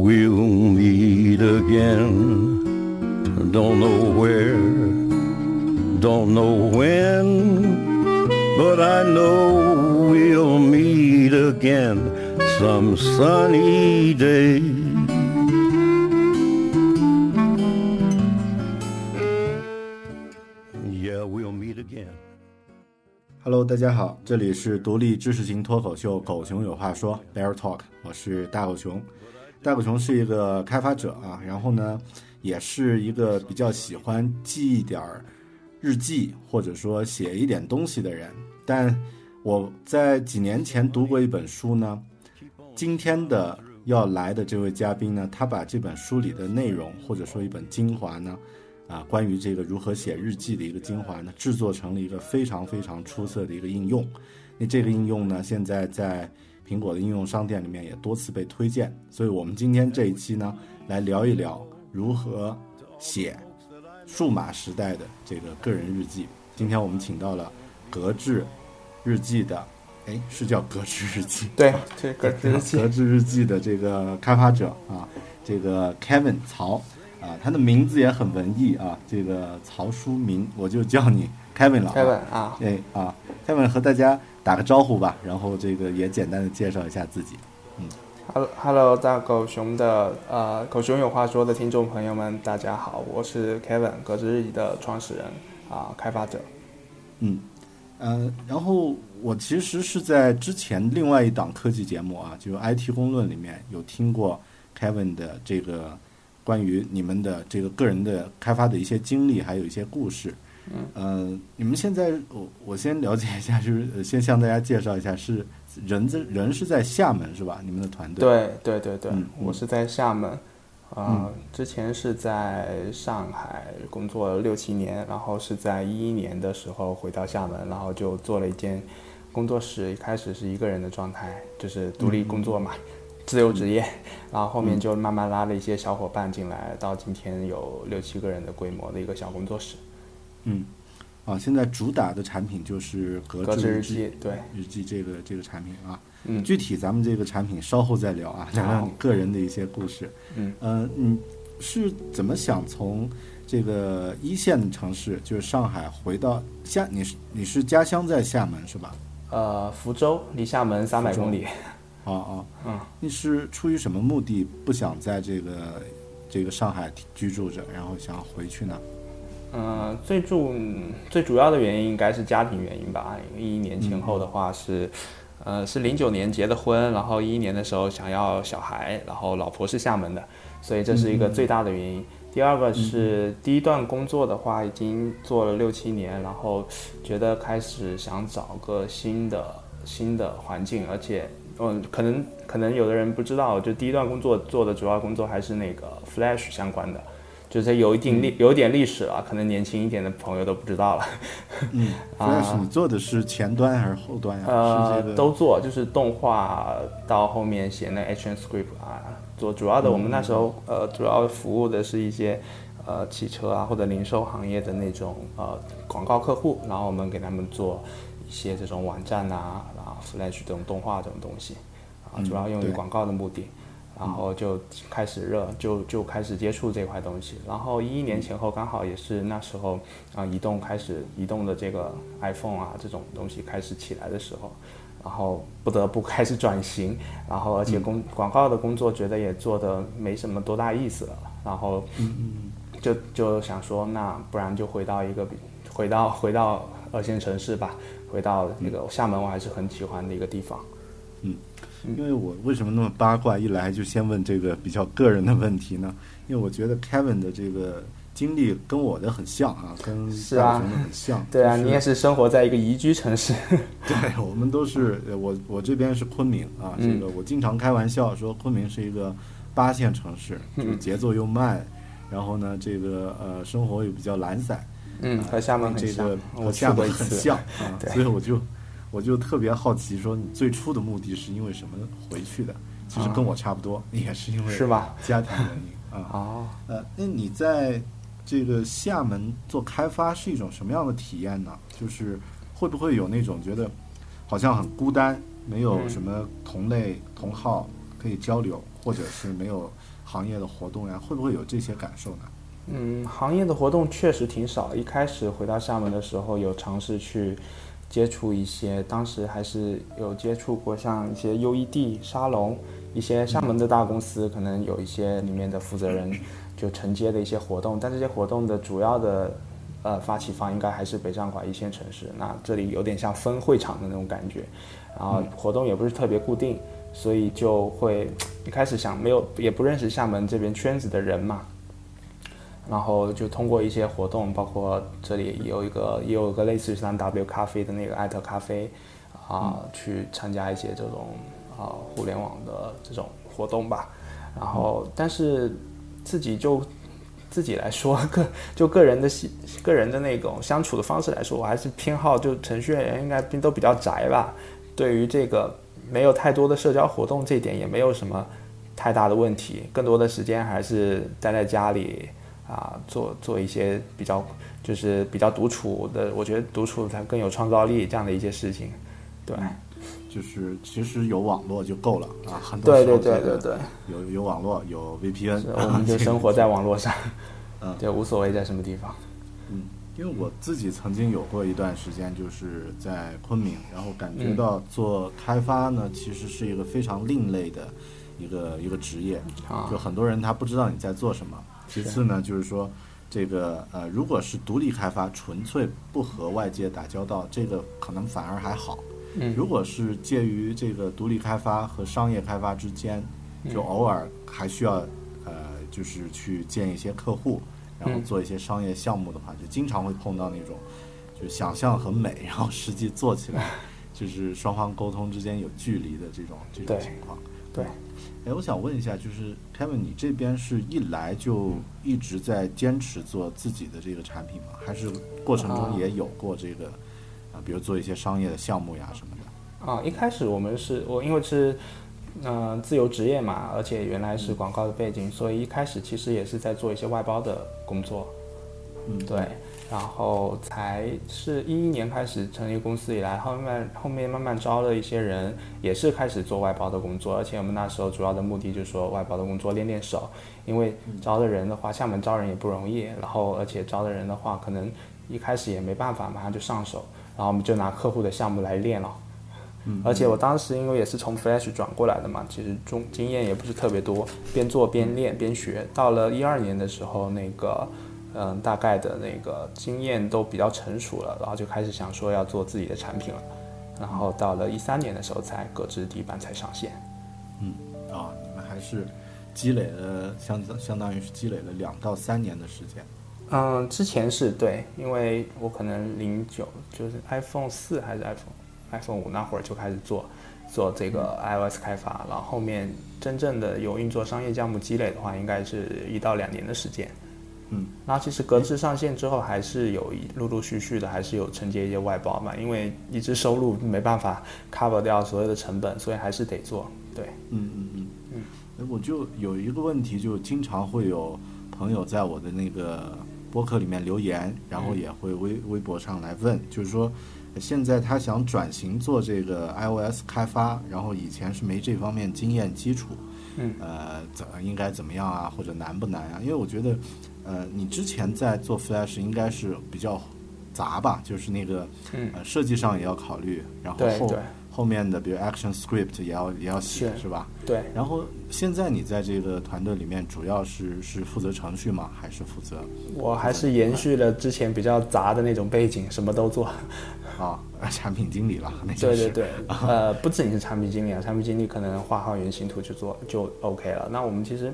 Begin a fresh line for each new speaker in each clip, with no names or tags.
We'll meet again. Don't know where, don't know when, but I know we'll meet again some sunny day. Yeah, we'll meet again.
Hello，大家好，这里是独立知识型脱口秀《狗熊有话说》Bear Talk，我是大狗熊。 大狗熊是一个开发者啊，然后呢，也是一个比较喜欢记一点儿日记或者说写一点东西的人。但我在几年前读过一本书呢，今天的要来的这位嘉宾呢，他把这本书里的内容或者说一本精华呢，啊，关于这个如何写日记的一个精华呢，制作成了一个非常非常出色的一个应用。那这个应用呢，现在在苹果的应用商店里面也多次被推荐，所以我们今天这一期呢，来聊一聊如何写数码时代的这个个人日记。今天我们请到了格致日记的，哎，是叫格致日记？
对，对，格致日记，
格致日记的这个开发者啊，这个 Kevin 曹啊，他的名字也很文艺啊，这个曹书明，我就叫你 Kevin 老。
Kevin 啊，
哎啊，Kevin 和大家打个招呼吧，然后这个也简单的介绍一下自己。
Hello Hello，大狗熊的呃，狗熊有话说的听众朋友们，大家好，我是 Kevin，格子日记的创始人啊、开发者。
嗯，呃，然后我其实是在之前另外一档科技节目啊，就是 IT 公论里面有听过 Kevin 的这个关于你们的这个个人的开发的一些经历，还有一些故事。
嗯，
呃，你们现在我我先了解一下，就是呃先向大家介绍一下，是人在人是在厦门是吧？你们的团队？
对对对对，我是在厦门，啊、
嗯
之前是在上海工作了六七年，然后是在一一年的时候回到厦门，然后就做了一间工作室，一开始是一个人的状态，就是独立工作嘛，自由职业，然后后面就慢慢拉了一些小伙伴进来，到今天有六七个人的规模的一个小工作室。
嗯，啊，现在主打的产品就是格
格致日记对
日记这个这个产品啊。
嗯
具体咱们这个产品稍后再聊啊，聊聊你个人的一些故事。
嗯，
呃，你是怎么想从这个一线城市，就是上海，回到厦？你是你是家乡在厦门是吧？
呃，福州离厦门三百公里。
哦哦，
嗯，
你是出于什么目的不想在这个这个上海居住着，然后想回去呢？
嗯，最主最主要的原因应该是家庭原因吧。一一年前后的话是，呃，是零九年结的婚，然后一一年的时候想要小孩，然后老婆是厦门的，所以这是一个最大的原因。第二个是第一段工作的话，已经做了六七年，然后觉得开始想找个新的新的环境，而且，嗯，可能可能有的人不知道，就第一段工作做的主要工作还是那个 Flash 相关的。就是有一定历有点历史了，可能年轻一点的朋友都不知道了。
嗯，Flash 你做的是前端还是后端呀？
呃都做，就是动画到后面写那 HNScript 啊，做主要的。我们那时候呃，主要服务的是一些呃汽车啊或者零售行业的那种呃广告客户，然后我们给他们做一些这种网站啊，然后 Flash 这种动画这种东西啊，主要用于广告的目的。然后就开始热，就就开始接触这块东西。然后一一年前后刚好也是那时候啊、移动开始移动的这个 iPhone 啊这种东西开始起来的时候，然后不得不开始转型。然后而且工、广告的工作觉得也做的没什么多大意思了。然后就就想说，那不然就回到一个回到回到二线城市吧，回到那个厦门，我还是很喜欢的一个地方。
因为我为什么那么八卦？一来就先问这个比较个人的问题呢？因为我觉得 Kevin 的这个经历跟我的很像啊，跟
是啊
大雄的很像。
对啊，
就是
你也是生活在一个宜居城市。
对，我们都是呃我我这边是昆明啊，这
嗯
个我经常开玩笑说昆明是一个八线城市，
嗯
就是节奏又慢，然后呢，这个呃生活又比较懒散，
嗯，和厦门很像
这个，
我
和厦。门很像啊，
对
所以我就我就特别好奇，说你最初的目的是因为什么回去的？其实跟我差不多，也是因为
啊是吧？
家庭原因啊。
哦，
呃，那你在这个厦门做开发是一种什么样的体验呢？就是会不会有那种觉得好像很孤单，没有
嗯
什么同类同好可以交流，或者是没有行业的活动呀？会不会有这些感受呢？
嗯，行业的活动确实挺少。一开始回到厦门的时候，有尝试去接触一些，当时还是有接触过像一些 UED 沙龙，一些厦门的大公司，可能有一些里面的负责人就承接的一些活动，但这些活动的主要的呃发起方应该还是北上广一线城市。那这里有点像分会场的那种感觉，然后活动也不是特别固定，所以就会一开始想没有也不认识厦门这边圈子的人嘛，然后就通过一些活动，包括这里有一个也有一个类似于三 W 咖啡的那个艾特咖啡啊、去参加一些这种啊、互联网的这种活动吧。然后，但是自己就自己来说，个就个人的喜个人的那种相处的方式来说，我还是偏好就程序员应该都比较宅吧。对于这个没有太多的社交活动，这一点也没有什么太大的问题。更多的时间还是待在家里啊，做做一些比较就是比较独处的，我觉得独处才更有创造力这样的一些事情。对，
就是其实有网络就够了啊，很多
对对对对对，
有有网络有 VPN，
我们就生活在网络上，
嗯
对，无所谓在什么地方。
嗯，因为我自己曾经有过一段时间，就是在昆明，然后感觉到做开发呢，其实是一个非常另类的一个一个职业，
啊
就很多人他不知道你在做什么。其次呢，就是说这个呃，如果是独立开发，纯粹不和外界打交道，这个可能反而还好。
嗯
如果是介于这个独立开发和商业开发之间，
嗯
就偶尔还需要呃，就是去见一些客户，然后
嗯
做一些商业项目的话，就经常会碰到那种，就想象很美，然后实际做起来，就是双方沟通之间有距离的这种这种情况。
对，
哎，我想问一下，就是 Kevin，你这边是一来就一直在坚持做自己的这个产品吗？还是过程中
啊
也有过这个啊、比如做一些商业的项目呀什么的？
啊，一开始我们是我因为是嗯、呃自由职业嘛，而且原来是广告的背景，所以一开始其实也是在做一些外包的工作。
嗯，
对，然后才是一一年开始成立公司以来，后面后面慢慢招了一些人，也是开始做外包的工作，而且我们那时候主要的目的就是说外包的工作练练手，因为招的人的话，厦门招人也不容易，然后而且招的人的话，可能一开始也没办法马上就上手，然后我们就拿客户的项目来练了。而且我当时因为也是从 Flash 转过来的嘛，其实中经验也不是特别多，边做边练边学。到了一二年的时候，那个嗯，大概的那个经验都比较成熟了，然后就开始想说要做自己的产品了。然后到了一三年的时候，才搁置底板才上线。
嗯，啊，你们还是积累了相相当于是积累了两到三年的时间。
嗯，之前是对，因为我可能零九就是 iPhone 四还是 iPhone。iPhone 五那会儿就开始做，做这个 iOS 开发，然后后面真正的有运作商业项目积累的话，应该是一到两年的时间。
嗯，
那其实格致上线之后，还是有一陆陆续续的，还是有承接一些外包嘛，因为一直收入没办法 cover 掉所有的成本，所以还是得做。对，
嗯嗯嗯嗯。我就有一个问题，就经常会有朋友在我的那个博客里面留言，然后也会微微博上来问，就是说。现在他想转型做这个 iOS 开发，然后以前是没这方面经验基础，
嗯，
呃，怎应该怎么样啊，或者难不难啊？因为我觉得，呃，你之前在做 Flash 应该是比较杂吧，就是那个，呃，设计上也要考虑，然后后。后面的比如 Action Script 也要也要写是吧？
对。
然后现在你在这个团队里面主要是是负责程序吗？还是负责？
我还是延续了之前比较杂的那种背景，什么都做。
啊，产品经理了，那
对对对，呃，不仅仅是产品经理啊，产品经理可能画好原型图去做就 OK 了。那我们其实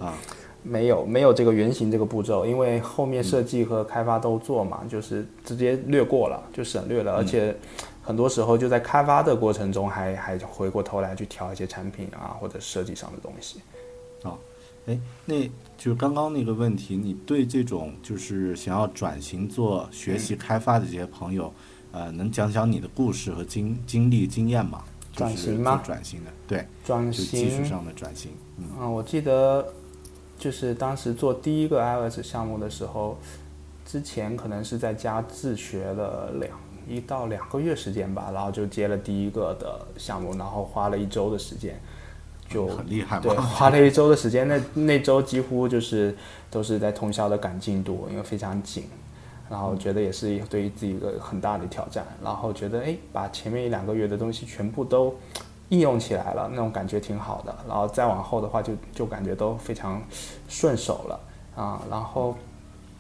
没有没有这个原型这个步骤，因为后面设计和开发都做嘛，就是直接略过了，就省略了，而且。很多时候就在开发的过程中，还还回过头来去调一些产品啊，或者设计上的东西。
哦，哎，那就刚刚那个问题，你对这种就是想要转型做学习开发的这些朋友，呃，能讲讲你的故事和经经历经验吗？
转型吗？
转型的，对，
转型
技术上的转型。
嗯，我记得就是当时做第一个 iOS 项目的时候，之前可能是在家自学了两。一到两个月时间吧，然后就接了第一个的项目，然后花了一周的时间，就
很厉害。
对，花了一周的时间，那那周几乎就是都是在通宵的赶进度，因为非常紧。然后觉得也是对于自己一个很大的挑战。然后觉得哎，把前面一两个月的东西全部都应用起来了，那种感觉挺好的。然后再往后的话，就就感觉都非常顺手了啊。然后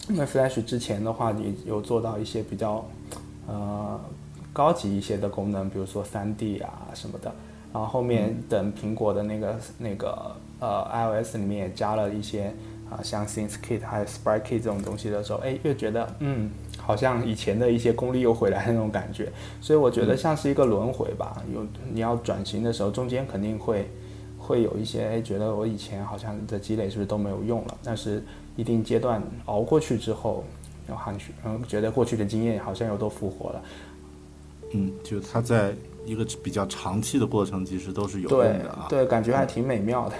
因为 Flash 之前的话，你有做到一些比较。呃，高级一些的功能，比如说三 D 啊什么的，然后后面等苹果的那个那个呃 iOS 里面也加了一些啊，像 Things Kit 还有 Sprite Kit 这种东西的时候，哎，又觉得嗯，好像以前的一些功力又回来那种感觉，所以我觉得像是一个轮回吧。有你要转型的时候，中间肯定会会有一些哎，觉得我以前好像的积累是不是都没有用了？但是一定阶段熬过去之后。有含蓄，嗯，觉得过去的经验好像又都复活了。
嗯，就他在一个比较长期的过程，其实都是有用的啊。
对，感觉还挺美妙的。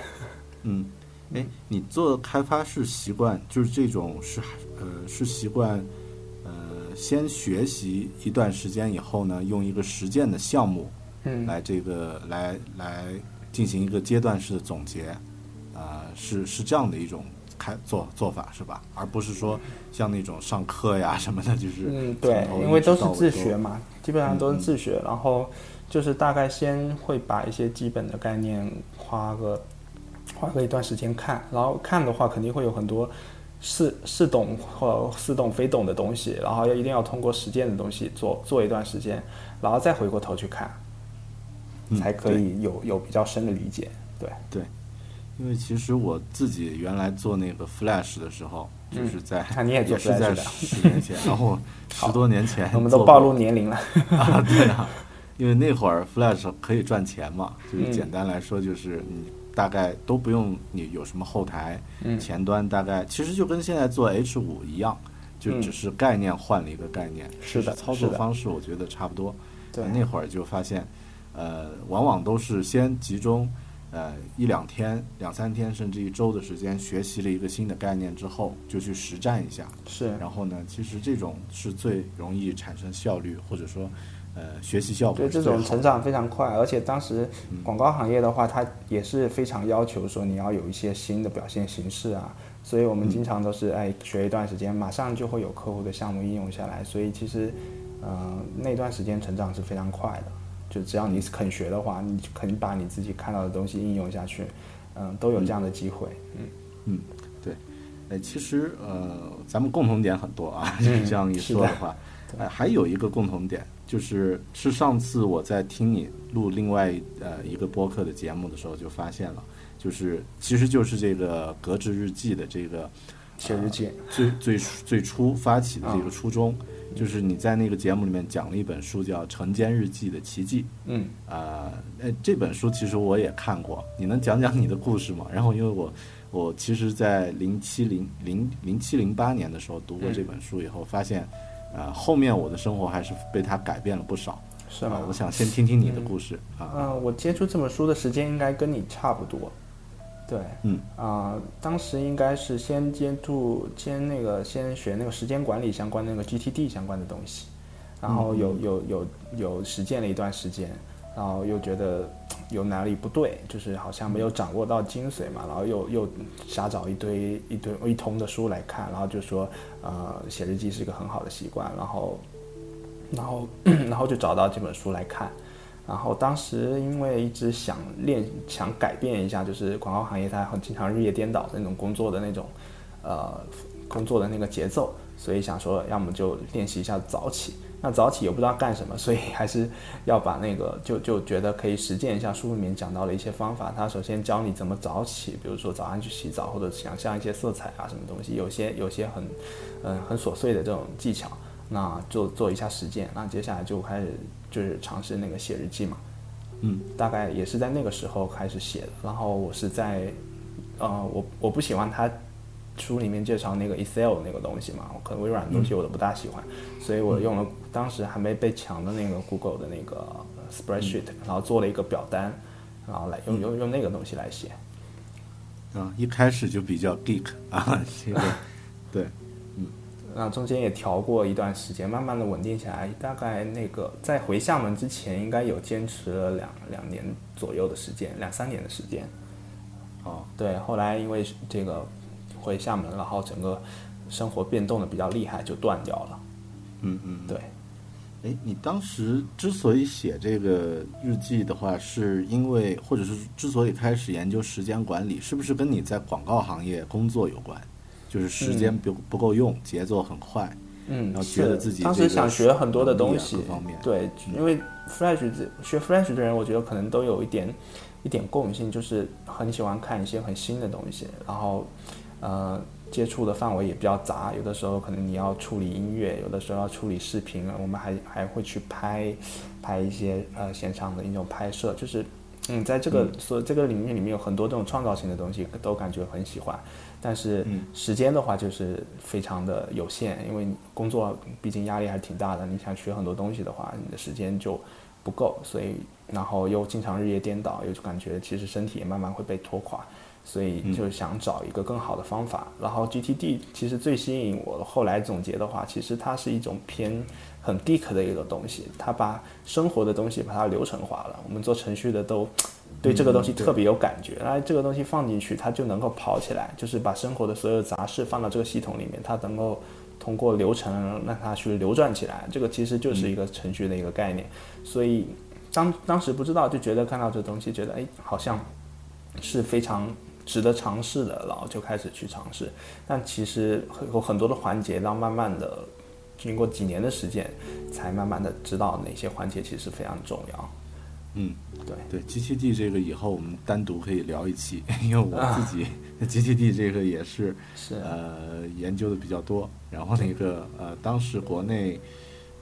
嗯，哎，你做开发是习惯，就是这种是呃是习惯，呃，先学习一段时间以后呢，用一个实践的项目，
嗯，
来这个来来进行一个阶段式的总结，啊，是是这样的一种。开做做法是吧？而不是说像那种上课呀什么的，就是
嗯对，因为都是自学嘛，基本上都是自学。然后就是大概先会把一些基本的概念花个花个一段时间看，然后看的话肯定会有很多似似懂或似懂非懂的东西，然后要一定要通过实践的东西做做一段时间，然后再回过头去看，才可以有有比较深的理解。对
对。因为其实我自己原来做那个 Flash 的时候，就是在
也
是在十年前，然后 十多年前，
我们都暴露年龄了
啊！对啊，因为那会儿 Flash 可以赚钱嘛，就是简单来说，就是你大概都不用你有什么后台，前端大概其实就跟现在做 H 五一样，就只是概念换了一个概念，
是的，
操作方式我觉得差不多。
对，
那会儿就发现，呃，往往都是先集中。呃一两天、两三天甚至一周的时间学习了一个新的概念之后，就去实战一下。
是，
然后呢，其实这种是最容易产生效率，或者说呃学习效果
对这。种成长非常快，而且当时广告行业的话，它也是非常要求说你要有一些新的表现形式啊，所以我们经常都是哎学一段时间，马上就会有客户的项目应用下来，所以其实呃那段时间成长是非常快的，就只要你肯学的话，你肯把你自己看到的东西应用下去，嗯、都有这样的机会，嗯。
嗯，对，哎，其实呃，咱们共同点很多啊，
嗯
这样一说的话，哎，还有一个共同点，就是是上次我在听你录另外呃一个播客的节目的时候就发现了，就是其实就是这个格致日记的这个
写日记，
最最最初发起的这
啊
个初衷，就是你在那个节目里面讲了一本书叫《晨间日记的奇迹》。
嗯，
呃，呃，这本书其实我也看过，你能讲讲你的故事吗？然后因为我我其实，在零七零零零七零八年的时候读过这本书以后，发现，呃，后面我的生活还是被它改变了不少。
是吗
啊？我想先听听你的故事啊。
嗯、我接触这本书的时间应该跟你差不多，对，
嗯
啊、当时应该是先接触，先那个先学那个时间管理相关的那个 GTD 相关的东西，然后有有有有实践了一段时间，然后又觉得有哪里不对，就是好像没有掌握到精髓嘛，然后又又瞎找一堆一堆一通的书来看，然后就说呃写日记是一个很好的习惯，然后然后 然后就找到这本书来看。然后当时因为一直想练，想改变一下，就是广告行业它很经常日夜颠倒的那种工作的那种，呃，工作的那个节奏，所以想说，要么就练习一下早起。那早起又不知道干什么，所以还是要把那个就就觉得可以实践一下书里面讲到的一些方法。他首先教你怎么早起，比如说早上去洗澡，或者想象一些色彩啊什么东西，有些有些很嗯很琐碎的这种技巧。那做做一下实践，那接下来就开始就是尝试那个写日记嘛，
嗯，
大概也是在那个时候开始写的。然后我是在，呃，我我不喜欢他书里面介绍那个 Excel 那个东西嘛，我可能微软的东西我都不大喜欢，所以我用了当时还没被抢的那个 Google 的那个 Spreadsheet，、然后做了一个表单，然后来用用用那个东西来写。
啊，一开始就比较 geek 啊，这个对，
那中间也调过一段时间，慢慢的稳定下来。大概那个在回厦门之前，应该有坚持了两两年左右的时间，两三年的时间。
哦，
对，后来因为这个回厦门，然后整个生活变动的比较厉害，就断掉了。
嗯嗯，
对，
哎，你当时之所以写这个日记的话，是因为或者是之所以开始研究时间管理，是不是跟你在广告行业工作有关？就是时间不不够用，节奏很快，
嗯，
然后觉得
是
自己
当时想学很多的东西
各方面，
对，因为 Flash 学 Flash 的人，我觉得可能都有一点一点共性，就是很喜欢看一些很新的东西，然后呃接触的范围也比较杂，有的时候可能你要处理音乐，有的时候要处理视频，我们还还会去拍拍一些呃现场的一种拍摄，就是嗯，在这个所这个领域里面有很多这种创造性的东西，都感觉很喜欢。但是时间的话就是非常的有限，因为工作毕竟压力还是挺大的，你想学很多东西的话，你的时间就不够，所以然后又经常日夜颠倒，又就感觉其实身体也慢慢会被拖垮，所以就想找一个更好的方法。然后 GTD 其实最吸引我，后来总结的话，其实它是一种偏很 geek 的一个东西，它把生活的东西把它流程化了。我们做程序的都对这个东西特别有感觉，然后这个东西放进去，它就能够跑起来，就是把生活的所有杂事放到这个系统里面，它能够通过流程让它去流转起来。这个其实就是一个程序的一个概念，所以当当时不知道，就觉得看到这东西，觉得哎，好像是非常值得尝试的，然后就开始去尝试。但其实有很多的环节，让慢慢的经过几年的时间，才慢慢的知道哪些环节其实非常重要。
嗯，
对。
对，GTD 这个以后我们单独可以聊一期，因为我自己 GTD 这个也是
是
呃研究的比较多。然后那个呃，当时国内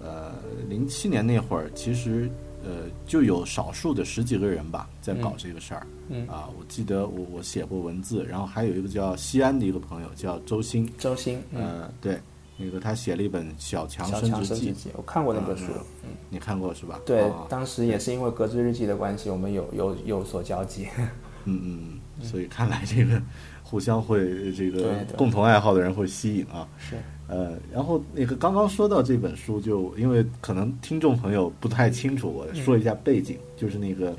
呃零七年那会儿，其实呃就有少数的十几个人吧在搞这个事儿。
嗯
啊，我记得我我写过文字，然后还有一个叫西安的一个朋友叫周鑫，
周星，嗯，
呃，对，那个他写了一本《小强升
小强
职记》，
我看过那本书。
嗯，你看过是吧？
对
啊，
当时也是因为格子日记的关系，我们有有有所交集。
嗯嗯，所以看来这个互相会这个共同爱好的人会吸引啊。
是，
呃，然后那个刚刚说到这本书就，因为可能听众朋友不太清楚，我说一下背景，就是那个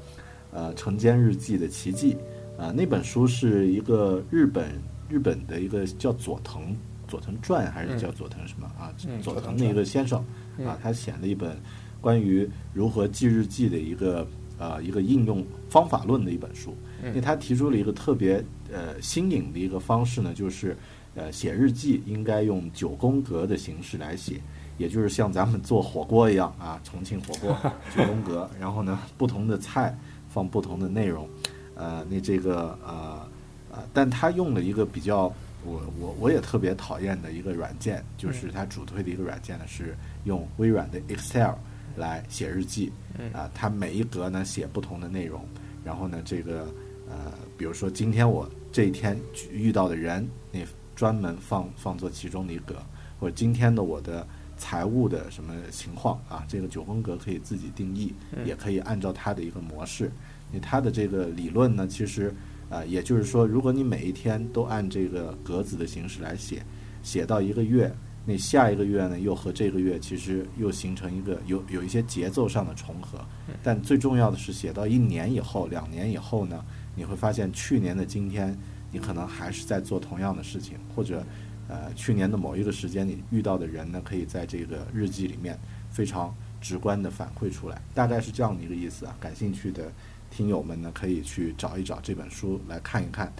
呃《晨间日记的奇迹》啊、那本书是一个日本日本的一个叫佐藤佐藤传还是叫佐藤什么、啊？
嗯
佐藤的一个先生啊，他写了一本关于如何记日记的一个呃一个应用方法论的一本书。因为他提出了一个特别呃新颖的一个方式呢，就是呃写日记应该用九宫格的形式来写，也就是像咱们做火锅一样啊，重庆火锅 九宫格，然后呢不同的菜放不同的内容，呃，那这个呃呃，但他用了一个比较我我我也特别讨厌的一个软件，就是他主推的一个软件呢是用微软的 Excel 来写日记，啊、它每一格呢写不同的内容，然后呢这个呃，比如说今天我这一天遇到的人，那专门放放作其中的一格，或者今天的我的财务的什么情况啊，这个九宫格可以自己定义，也可以按照它的一个模式。因为它的这个理论呢，其实呃，也就是说，如果你每一天都按这个格子的形式来写，写到一个月，那下一个月呢，又和这个月其实又形成一个有有一些节奏上的重合。但最重要的是，写到一年以后、两年以后呢，你会发现去年的今天，你可能还是在做同样的事情，或者呃，去年的某一个时间你遇到的人呢，可以在这个日记里面非常直观的反馈出来，大概是这样的一个意思啊。感兴趣的听友们呢，可以去找一找这本书来看一看。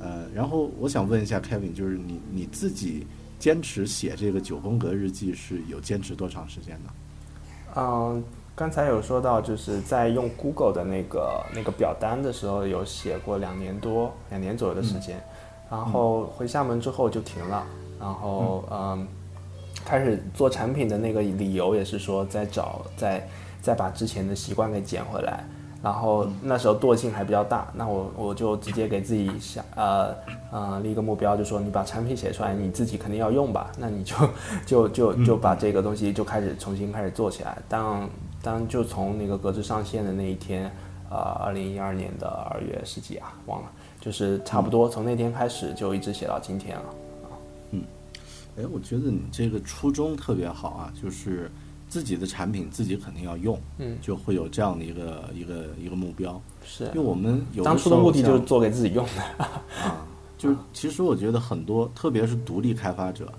呃，然后我想问一下 Kevin，就是你你自己坚持写这个九宫格日记是有坚持多长时间呢？
嗯，刚才有说到，就是在用 Google 的那个那个表单的时候，有写过两年多、两年左右的时间，然后回厦门之后就停了，然后嗯，开始做产品的那个理由也是说，再找再再把之前的习惯给捡回来。然后那时候惰性还比较大，那我我就直接给自己想呃呃立一个目标，就说你把产品写出来，你自己肯定要用吧，那你就 就就就把这个东西就开始重新开始做起来。当当就从那个格子上线的那一天，呃，二零一二年的二月十几啊，忘了，就是差不多从那天开始就一直写到今天了。
嗯哎，我觉得你这个初衷特别好啊，就是自己的产品自己肯定要用，
嗯，
就会有这样的一个一个一个目标。
是
因为我们有
当初的目的就是做给自己用的。
啊，就是其实我觉得很多，特别是独立开发者，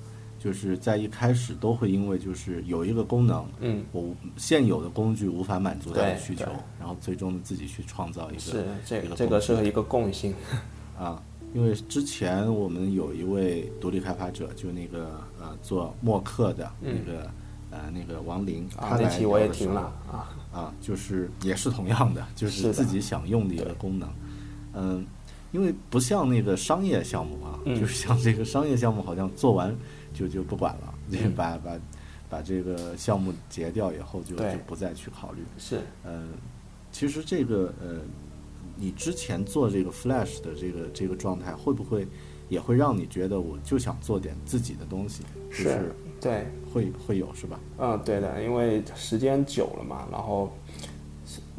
就是在一开始都会因为就是有一个功能，
嗯，
我现有的工具无法满足他的需求，然后最终自己去创造一个
是这个这个是一个共性。
啊，因为之前我们有一位独立开发者，就那个呃做默克的那个、呃那个王林，他，来
那期我也
聊的时候
停了啊。
啊，就是也是同样的，就是自己想用的一个功能。嗯，因为不像那个商业项目啊，
嗯
就是像这个商业项目，好像做完就就不管了，把把把这个项目结掉以后就，就
对
不再去考虑。
是，
呃，其实这个呃，你之前做这个 Flash 的这个这个状态，会不会也会让你觉得我就想做点自己的东西？就是
对，
会会有是吧？
嗯，对的，因为时间久了嘛，然后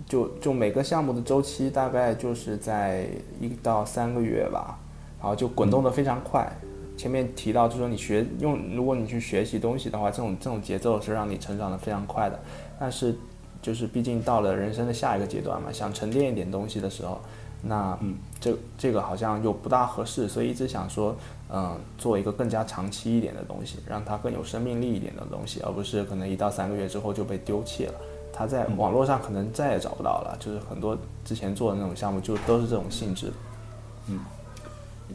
就就每个项目的周期大概就是在一到三个月吧，然后就滚动的非常快。前面提到，就说你学用，如果你去学习东西的话，这种这种节奏是让你成长的非常快的。但是，就是毕竟到了人生的下一个阶段嘛，想沉淀一点东西的时候，那嗯这这个好像又不大合适，所以一直想说，嗯、做一个更加长期一点的东西，让它更有生命力一点的东西，而不是可能一到三个月之后就被丢弃了。它在网络上可能再也找不到了，就是很多之前做的那种项目就都是这种性质。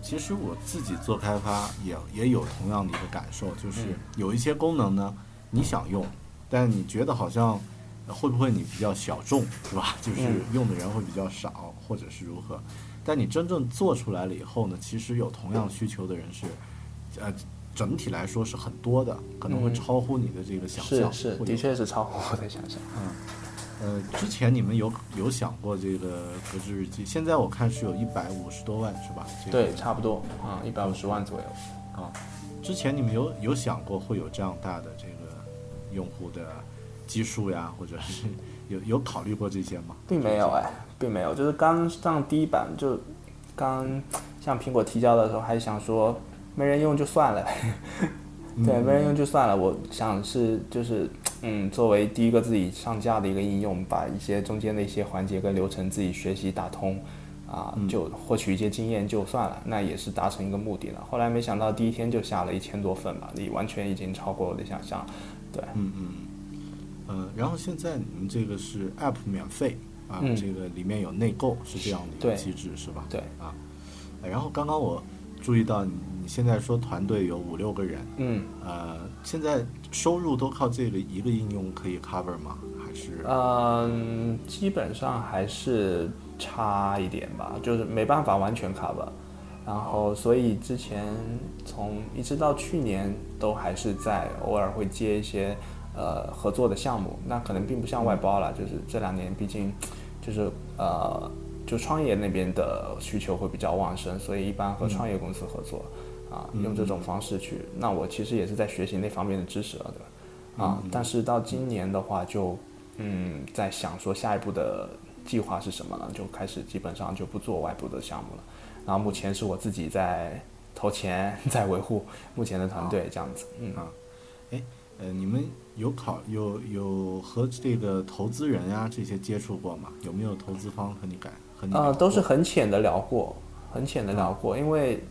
其实我自己做开发也也有同样的一个感受，就是有一些功能呢，你想用，但你觉得好像呃会不会你比较小众，是吧？就是用的人会比较少，或者是如何？但你真正做出来了以后呢，其实有同样需求的人是，呃，整体来说是很多的，可能会
嗯
超乎你的这个想象。
是是，的确是超乎我的想象。
呃，之前你们有有想过这个格致日记？现在我看是有一百五十多万，是吧？这个
对，差不多啊，一百五十万左右。
啊，之前你们有有想过会有这样大的这个用户的基数呀，或者是有有考虑过这些吗？
并没有哎，并没有，就是刚上第一版就刚向苹果提交的时候，还想说没人用就算了，对，没人用就算了。我想是就是嗯，作为第一个自己上架的一个应用，把一些中间的一些环节跟流程自己学习打通，啊，就获取一些经验就算了，那也是达成一个目的了。后来没想到第一天就下了一千多份吧，你完全已经超过我的想象，对，
嗯嗯，呃，然后现在你们这个是 App 免费啊，
嗯
这个里面有内购是这样的一个机制是吧？
对
啊，呃然后刚刚我注意到你你现在说团队有五六个人，
嗯。
呃，现在收入都靠这个一个应用可以 cover 吗？还是
嗯，基本上还是差一点吧，就是没办法完全 cover。然后，所以之前从一直到去年都还是在偶尔会接一些呃合作的项目，那可能并不像外包了，就是这两年毕竟就是呃就创业那边的需求会比较旺盛，所以一般和创业公司合作啊，用这种方式去。那我其实也是在学习那方面的知识了，对吧？啊，但是到今年的话就，嗯，在想说下一步的计划是什么了，就开始基本上就不做外部的项目了。然后目前是我自己在投钱，在维护目前的团队这样子。嗯，
啊，哎，呃，你们有考有有和这个投资人呀、这些接触过吗？有没有投资方和你感和你
呃，都是很浅的聊过，很浅的聊过，因为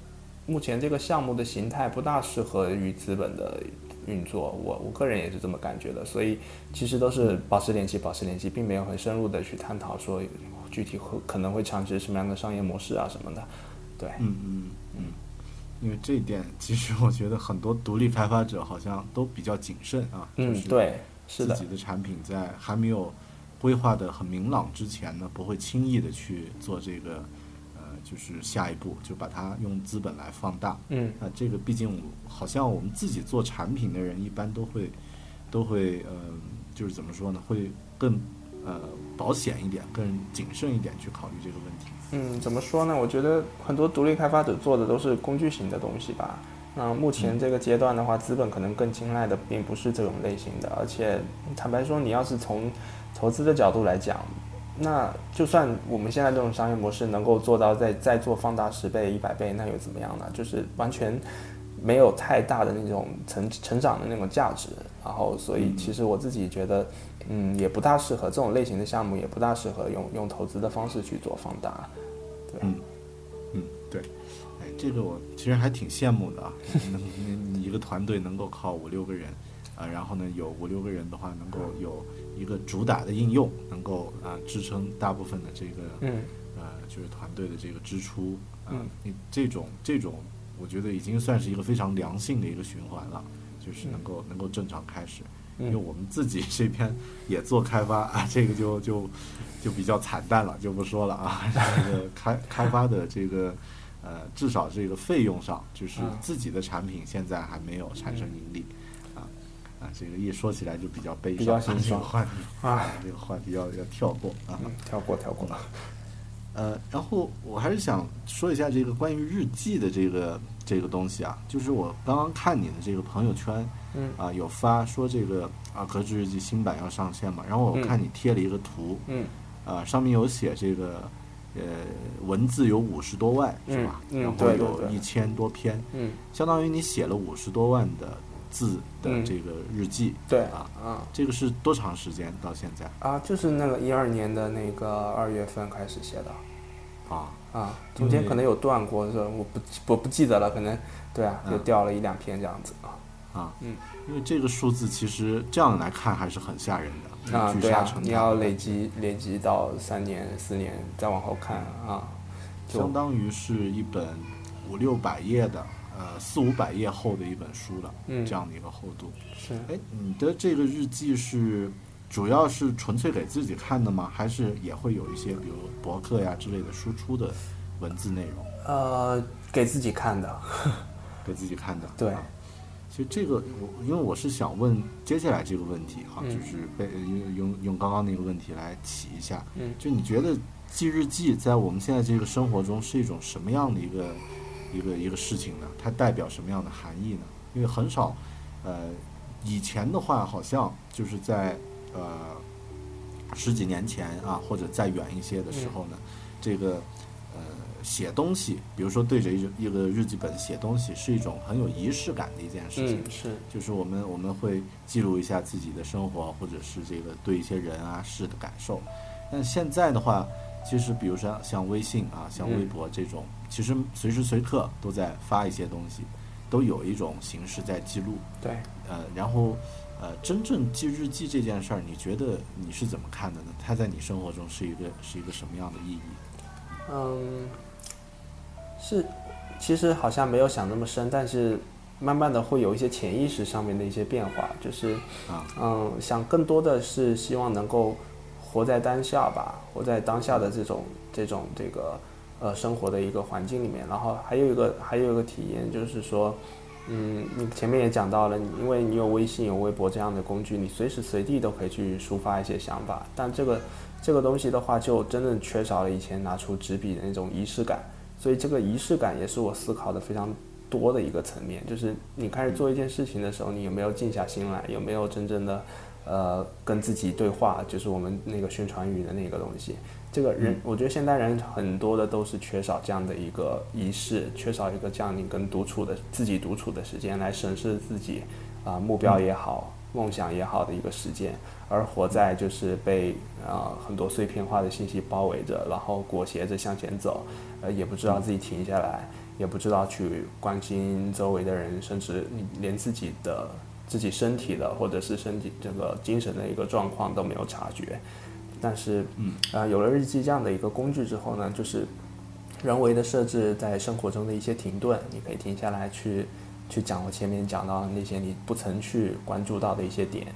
目前这个项目的形态不大适合于资本的运作，我我个人也是这么感觉的，所以其实都是保持联系，保持联系，并没有很深入的去探讨说具体会可能会尝试什么样的商业模式啊什么的，对，
嗯嗯嗯，因为这一点，其实我觉得很多独立开发者好像都比较谨慎啊，就是，
嗯对，是的
自，己的产品在还没有规划的很明朗之前呢，不会轻易的去做这个，呃，就是下一步就把它用资本来放大。
嗯
那，这个毕竟好像我们自己做产品的人，一般都会都会呃，就是怎么说呢，会更呃保险一点，更谨慎一点去考虑这个问题。
嗯，怎么说呢？我觉得很多独立开发者做的都是工具型的东西吧。那目前这个阶段的话，资本可能更青睐的并不是这种类型的，而且坦白说，你要是从投资的角度来讲，那就算我们现在这种商业模式能够做到再再做放大十倍、一百倍，那又怎么样呢？就是完全没有太大的那种成成长的那种价值。然后，所以其实我自己觉得，嗯，也不大适合这种类型的项目，也不大适合用用投资的方式去做放大。对，
嗯嗯，对，哎，这个我其实还挺羡慕的啊，能你你一个团队能够靠五六个人，啊，然后呢有五六个人的话，能够有一个主打的应用，能够啊支撑大部分的这个
嗯。
呃就是团队的这个支出啊
嗯，
你这种这种，我觉得已经算是一个非常良性的一个循环了，就是
嗯
能够能够正常开始。因为我们自己这边也做开发啊，这个就就就比较惨淡了，就不说了啊。这个开开发的这个呃，至少这个费用上，就是
嗯。
自己的产品现在还没有产生盈利。啊啊，这个一说起来就比较悲
比
伤，
较心酸
这个话题
啊，
这个话题要要跳过啊。
嗯，跳过跳过。
呃，然后我还是想说一下这个关于日记的这个这个东西啊，就是我刚刚看你的这个朋友圈，
嗯
啊，有发说这个啊格致日记新版要上线嘛，然后我
嗯
看你贴了一个图，
嗯
啊，上面有写这个呃文字有五十多万是吧？
嗯嗯
然后有一千多篇，
嗯，
相当于你写了五十多万的字的
嗯。
这个日记，
对
啊，
啊
这个是多长时间到现在？
啊，就是那个一二年的那个二月份开始写的。
啊？
啊，中间可能有断过，是吧？我不我不记得了，可能对啊，就
嗯
掉了一两篇这样子啊。
啊，
嗯，
因为这个数字其实这样来看还是很吓人的，
啊，对啊，你要累积。累积到三年四年再往后看啊，
相当于是一本五六百页的，呃，四五百页厚的一本书了，
嗯
这样的一个厚度。
是
哎，你的这个日记是主要是纯粹给自己看的吗？还是也会有一些比如博客呀之类的输出的文字内容
呃给自己看的，
给自己看的？
对
啊其实这个我因为我是想问接下来这个问题哈、
嗯
就是被用用用刚刚那个问题来起一下，
嗯
就你觉得记日记在我们现在这个生活中是一种什么样的一个一个一个事情呢？它代表什么样的含义呢？因为很少，呃，以前的话好像就是在呃十几年前啊，或者再远一些的时候呢，这个呃写东西，比如说对着一一个日记本写东西，是一种很有仪式感的一件事情。
嗯，是，
就是我们我们会记录一下自己的生活，或者是这个对一些人啊事的感受。但现在的话，其实比如说像微信啊、像微博这种，其实随时随刻都在发一些东西，都有一种形式在记录。
对，
呃，然后呃，真正记日记这件事儿，你觉得你是怎么看的呢？它在你生活中是一个是一个什么样的意义？
嗯，是，其实好像没有想那么深，但是慢慢的会有一些潜意识上面的一些变化，就是，
啊
嗯，想更多的是希望能够活在当下吧，活在当下的这种这种这个呃生活的一个环境里面，然后还有一个还有一个体验就是说。嗯，你前面也讲到了，你因为你有微信、有微博这样的工具，你随时随地都可以去抒发一些想法。但这个这个东西的话，就真的缺少了以前拿出纸笔的那种仪式感。所以这个仪式感也是我思考的非常多的一个层面，就是你开始做一件事情的时候，你有没有静下心来，有没有真正的呃跟自己对话，就是我们那个宣传语的那个东西。这个人，我觉得现代人很多的都是缺少这样的一个仪式，缺少一个这样你跟独处的自己独处的时间来审视自己啊、目标也好，梦想也好的一个时间，而活在就是被啊、很多碎片化的信息包围着，然后裹挟着向前走，呃，也不知道自己停下来，也不知道去关心周围的人，甚至你连自己的自己身体的或者是身体这个精神的一个状况都没有察觉。但是，嗯，啊、有了日记这样的一个工具之后呢，就是人为的设置在生活中的一些停顿，你可以停下来去去讲我前面讲到的那些你不曾去关注到的一些点，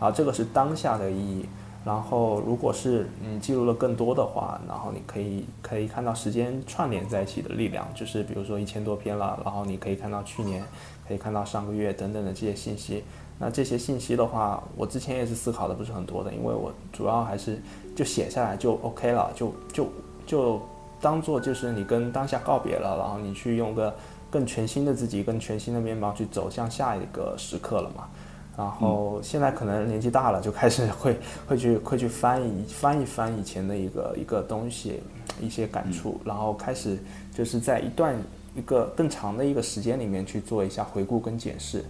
啊，这个是当下的意义。然后，如果是你记录了更多的话，然后你可以可以看到时间串联在一起的力量，就是比如说一千多篇了，然后你可以看到去年，可以看到上个月等等的这些信息。那这些信息的话，我之前也是思考的不是很多的，因为我主要还是就写下来就 OK 了，就就就当做就是你跟当下告别了，然后你去用个更全新的自己、更全新的面貌去走向下一个时刻了嘛。然后现在可能年纪大了，就开始会会去会去翻一翻一翻以前的一个一个东西，一些感触，然后开始就是在一段一个更长的一个时间里面去做一下回顾跟检视。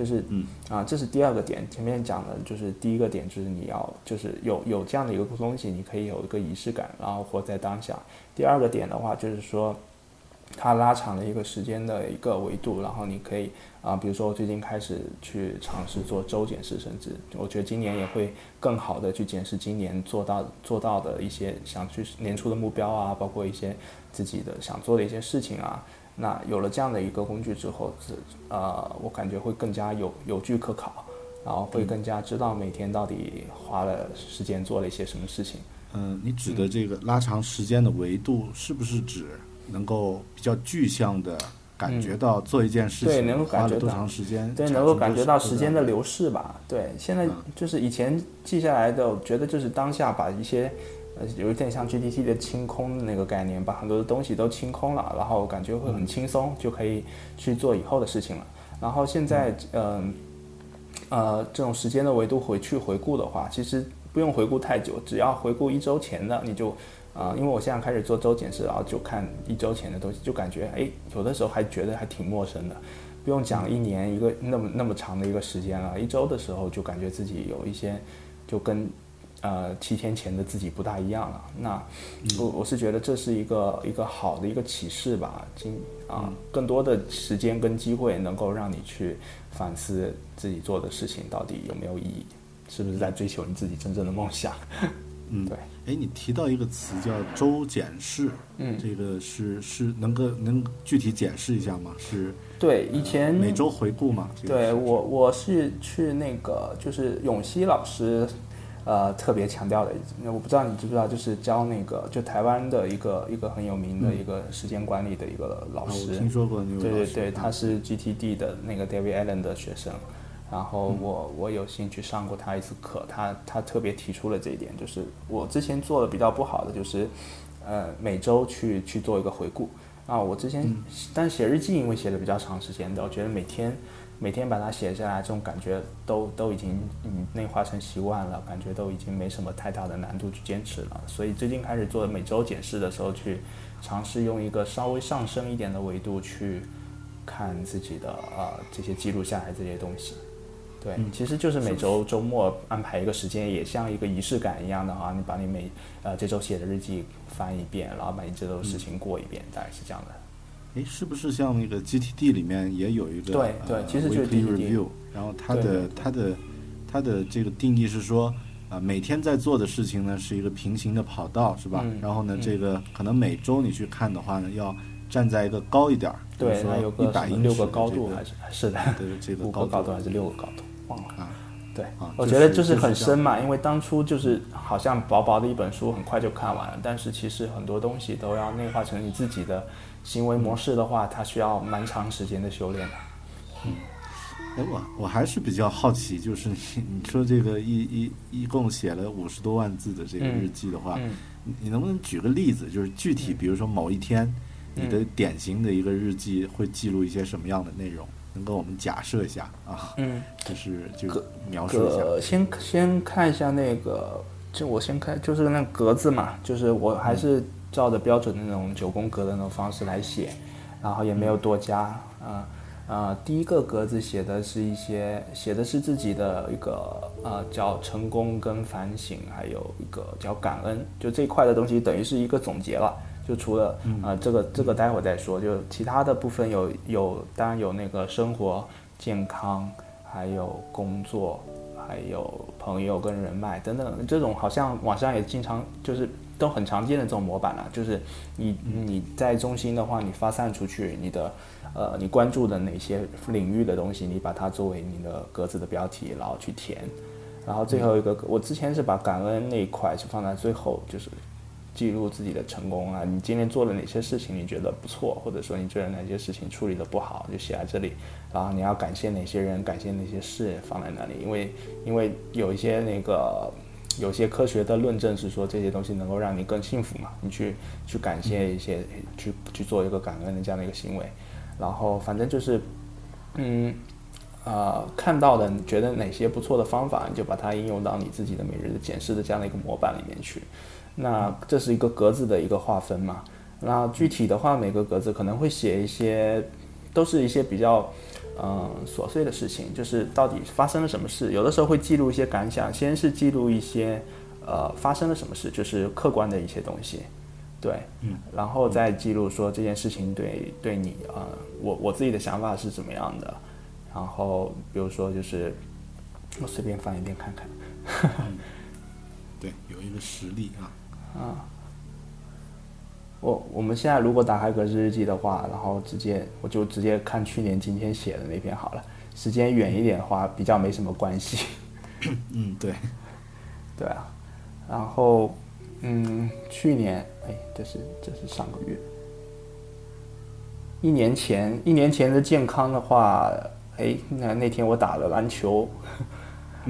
就是，嗯啊，这是第二个点。前面讲的就是第一个点，就是你要就是有有这样的一个东西，你可以有一个仪式感，然后活在当下。第二个点的话，就是说，它拉长了一个时间的一个维度，然后你可以啊，比如说我最近开始去尝试做周检视，甚至我觉得今年也会更好的去检视今年做到做到的一些想去年初的目标啊，包括一些自己的想做的一些事情啊。那有了这样的一个工具之后，是呃，我感觉会更加有有据可考，然后会更加知道每天到底花了时间做了一些什么事情。
嗯，你指的这个拉长时间的维度，是不是指能够比较具象的感觉到做一件事情
对能够感觉到
长时间？
对，能够感觉到时间的流逝吧。对，现在就是以前记下来的，我觉得就是当下把一些，呃，有一点像 GPT 的清空那个概念，把很多的东西都清空了，然后感觉会很轻松，就可以去做以后的事情了。然后现在，嗯、呃，这种时间的维度回去回顾的话，其实不用回顾太久，只要回顾一周前的，你就，啊、因为我现在开始做周检视，然后就看一周前的东西，就感觉，哎，有的时候还觉得还挺陌生的，不用讲一年一个那么那么长的一个时间了，一周的时候就感觉自己有一些，就跟，呃，七天前的自己不大一样了。那我我是觉得这是一个一个好的一个启示吧，今啊，更多的时间跟机会能够让你去反思自己做的事情到底有没有意义，是不是在追求你自己真正的梦想？
嗯，
对。
哎，你提到一个词叫周检视，嗯，这个是是能够能具体解释一下吗？是
对，以前
每周回顾嘛？这个
对我，我是去那个，就是永熙老师，呃，特别强调的。那我不知道你知不知道，就是教那个，就台湾的一个一个很有名的一个时间管理的一个老师。
听说过
对对对，
啊
他是 GTD 的那个 David Allen 的学生。然后我我有幸去上过他一次课，他他特别提出了这一点，就是我之前做的比较不好的就是，呃，每周去去做一个回顾，啊，我之前，但写日记因为写的比较长时间的，我觉得每天每天把它写下来，这种感觉都都已经嗯内化成习惯了，感觉都已经没什么太大的难度去坚持了。所以最近开始做每周检视的时候，去尝试用一个稍微上升一点的维度去看自己的呃这些记录下来这些东西。对，其实就是每周周末安排一个时间，也像一个仪式感一样的哈，你把你每呃这周写的日记翻一遍，然后把你这周事情过一遍，大概是这样的。
诶，是不是像那个 GTD 里面也有一个
对对，其实就是
weekly
GTD
review，然后它的它的它的这个定义是说啊，每天在做的事情呢是一个平行的跑道，是吧？
嗯
然后呢，
嗯
这个可能每周你去看的话呢，要站在一个高一点儿，
对，
一百英尺的
个高度还是是的，
对这个
五个高度还是六个高度，忘了。
啊
对，
啊，
我觉得就是
是
很深嘛，因为当初就是好像薄薄的一本书，很快就看完了。但是其实很多东西都要内化成你自己的行为模式的话，它需要蛮长时间的修炼的。
嗯哎，我我还是比较好奇，就是你 你说这个一一一共写了五十多万字的这个
嗯
日记的话，
嗯
你你能不能举个例子，就是具体，比如说某一天，你的典型的一个日记会记录一些什么样的内容？能跟我们假设一下啊？
嗯，
就是就描述一下。
先先看一下那个，就我先看就是那格子嘛，就是我还是照着标准的那种九宫格的那种方式来写，然后也没有多加啊。啊，第一个格子写的是一些，写的是自己的一个呃叫成功跟反省，还有一个叫感恩，就这一块的东西等于是一个总结了。就除了啊、呃这个这个待会儿再说，就其他的部分有有当然有那个生活健康，还有工作，还有朋友跟人脉等等这种，好像网上也经常就是都很常见的这种模板了、就是你你在中心的话，你发散出去，你的呃你关注的哪些领域的东西，你把它作为你的格子的标题，然后去填。然后最后一个，我之前是把感恩那一块是放在最后，就是记录自己的成功啊，你今天做了哪些事情你觉得不错，或者说你觉得哪些事情处理的不好，就写在这里。然后你要感谢哪些人，感谢哪些事放在那里，因为因为有一些那个有些科学的论证是说这些东西能够让你更幸福嘛，你去去感谢一些，去去做一个感恩的这样的一个行为。然后反正就是，嗯。呃，看到的你觉得哪些不错的方法，你就把它应用到你自己的每日的检视的这样的一个模板里面去。那这是一个格子的一个划分嘛。那具体的话，每个格子可能会写一些，都是一些比较嗯、呃琐碎的事情，就是到底发生了什么事。有的时候会记录一些感想，先是记录一些呃发生了什么事，就是客观的一些东西。对，
嗯，
然后再记录说这件事情对对你呃，我我自己的想法是怎么样的，然后比如说就是我随便翻一遍看看，
对，有一个实例啊 啊。
我我们现在如果打开格式日记的话，然后直接我就直接看去年今天写的那篇好了，时间远一点的话比较没什么关系，
嗯，对，
对啊，然后嗯，去年哎，这是这是上个月，一年前一年前的健康的话，哎，那那天我打了篮球，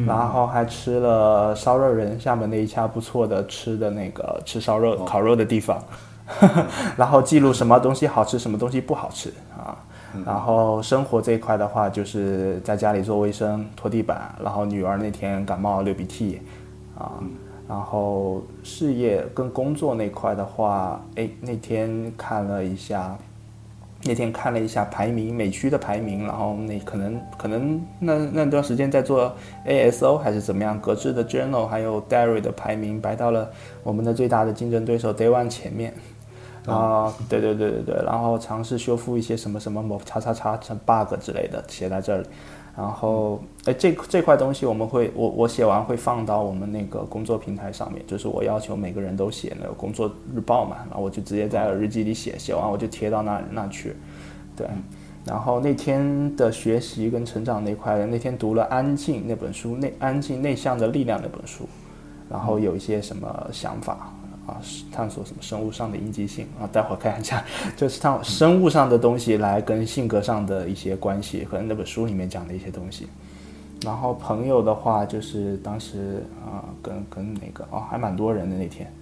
然后还吃了烧肉人厦门那一家不错的吃的那个吃烧肉、烤肉的地方，然后记录什么东西好吃，什么东西不好吃啊。然后生活这一块的话，就是在家里做卫生、拖地板。然后女儿那天感冒流鼻涕，啊，然后事业跟工作那块的话，哎，那天看了一下，那天看了一下排名，美区的排名，然后那可能可能那那段时间在做 ASO 还是怎么样，格致的 Journal 还有 Diary 的排名排到了我们的最大的竞争对手 Day One 前面。啊，对对对对对，然后尝试修复一些什么什么某叉叉叉成 bug 之类的写在这里，然后哎这这块东西我们会我我写完会放到我们那个工作平台上面，就是我要求每个人都写那个工作日报嘛，然后我就直接在日记里写，写完我就贴到那那去，对，然后那天的学习跟成长那块，那天读了《安静》那本书，内《安静内向的力量》那本书，然后有一些什么想法。啊，探索什么生物上的应激性啊？待会儿看一下，就是探生物上的东西来跟性格上的一些关系，可能那本书里面讲的一些东西。然后朋友的话，就是当时啊，跟跟那个哦，还蛮多人的那天，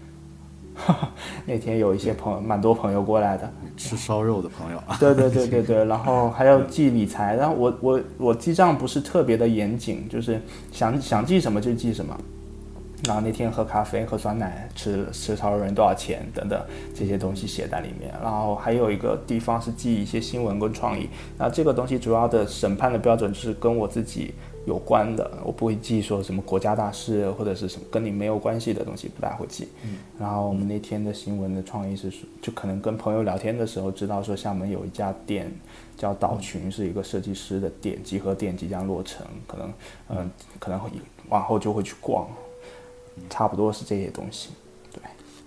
那天有一些朋友，蛮多朋友过来的。
吃烧肉的朋友啊，
对对对对对，然后还要记理财，然后我我我记账不是特别的严谨，就是想想记什么就记什么。然后那天喝咖啡、喝酸奶、吃吃超人多少钱等等这些东西写在里面。然后还有一个地方是记一些新闻跟创意。那这个东西主要的审判的标准就是跟我自己有关的，我不会记说什么国家大事或者是什么跟你没有关系的东西，不大会记。然后我们那天的新闻的创意是说，就可能跟朋友聊天的时候知道说厦门有一家店叫岛群，是一个设计师的店，集合店即将落成，可能嗯可能会往后就会去逛。差不多是这些东西，对。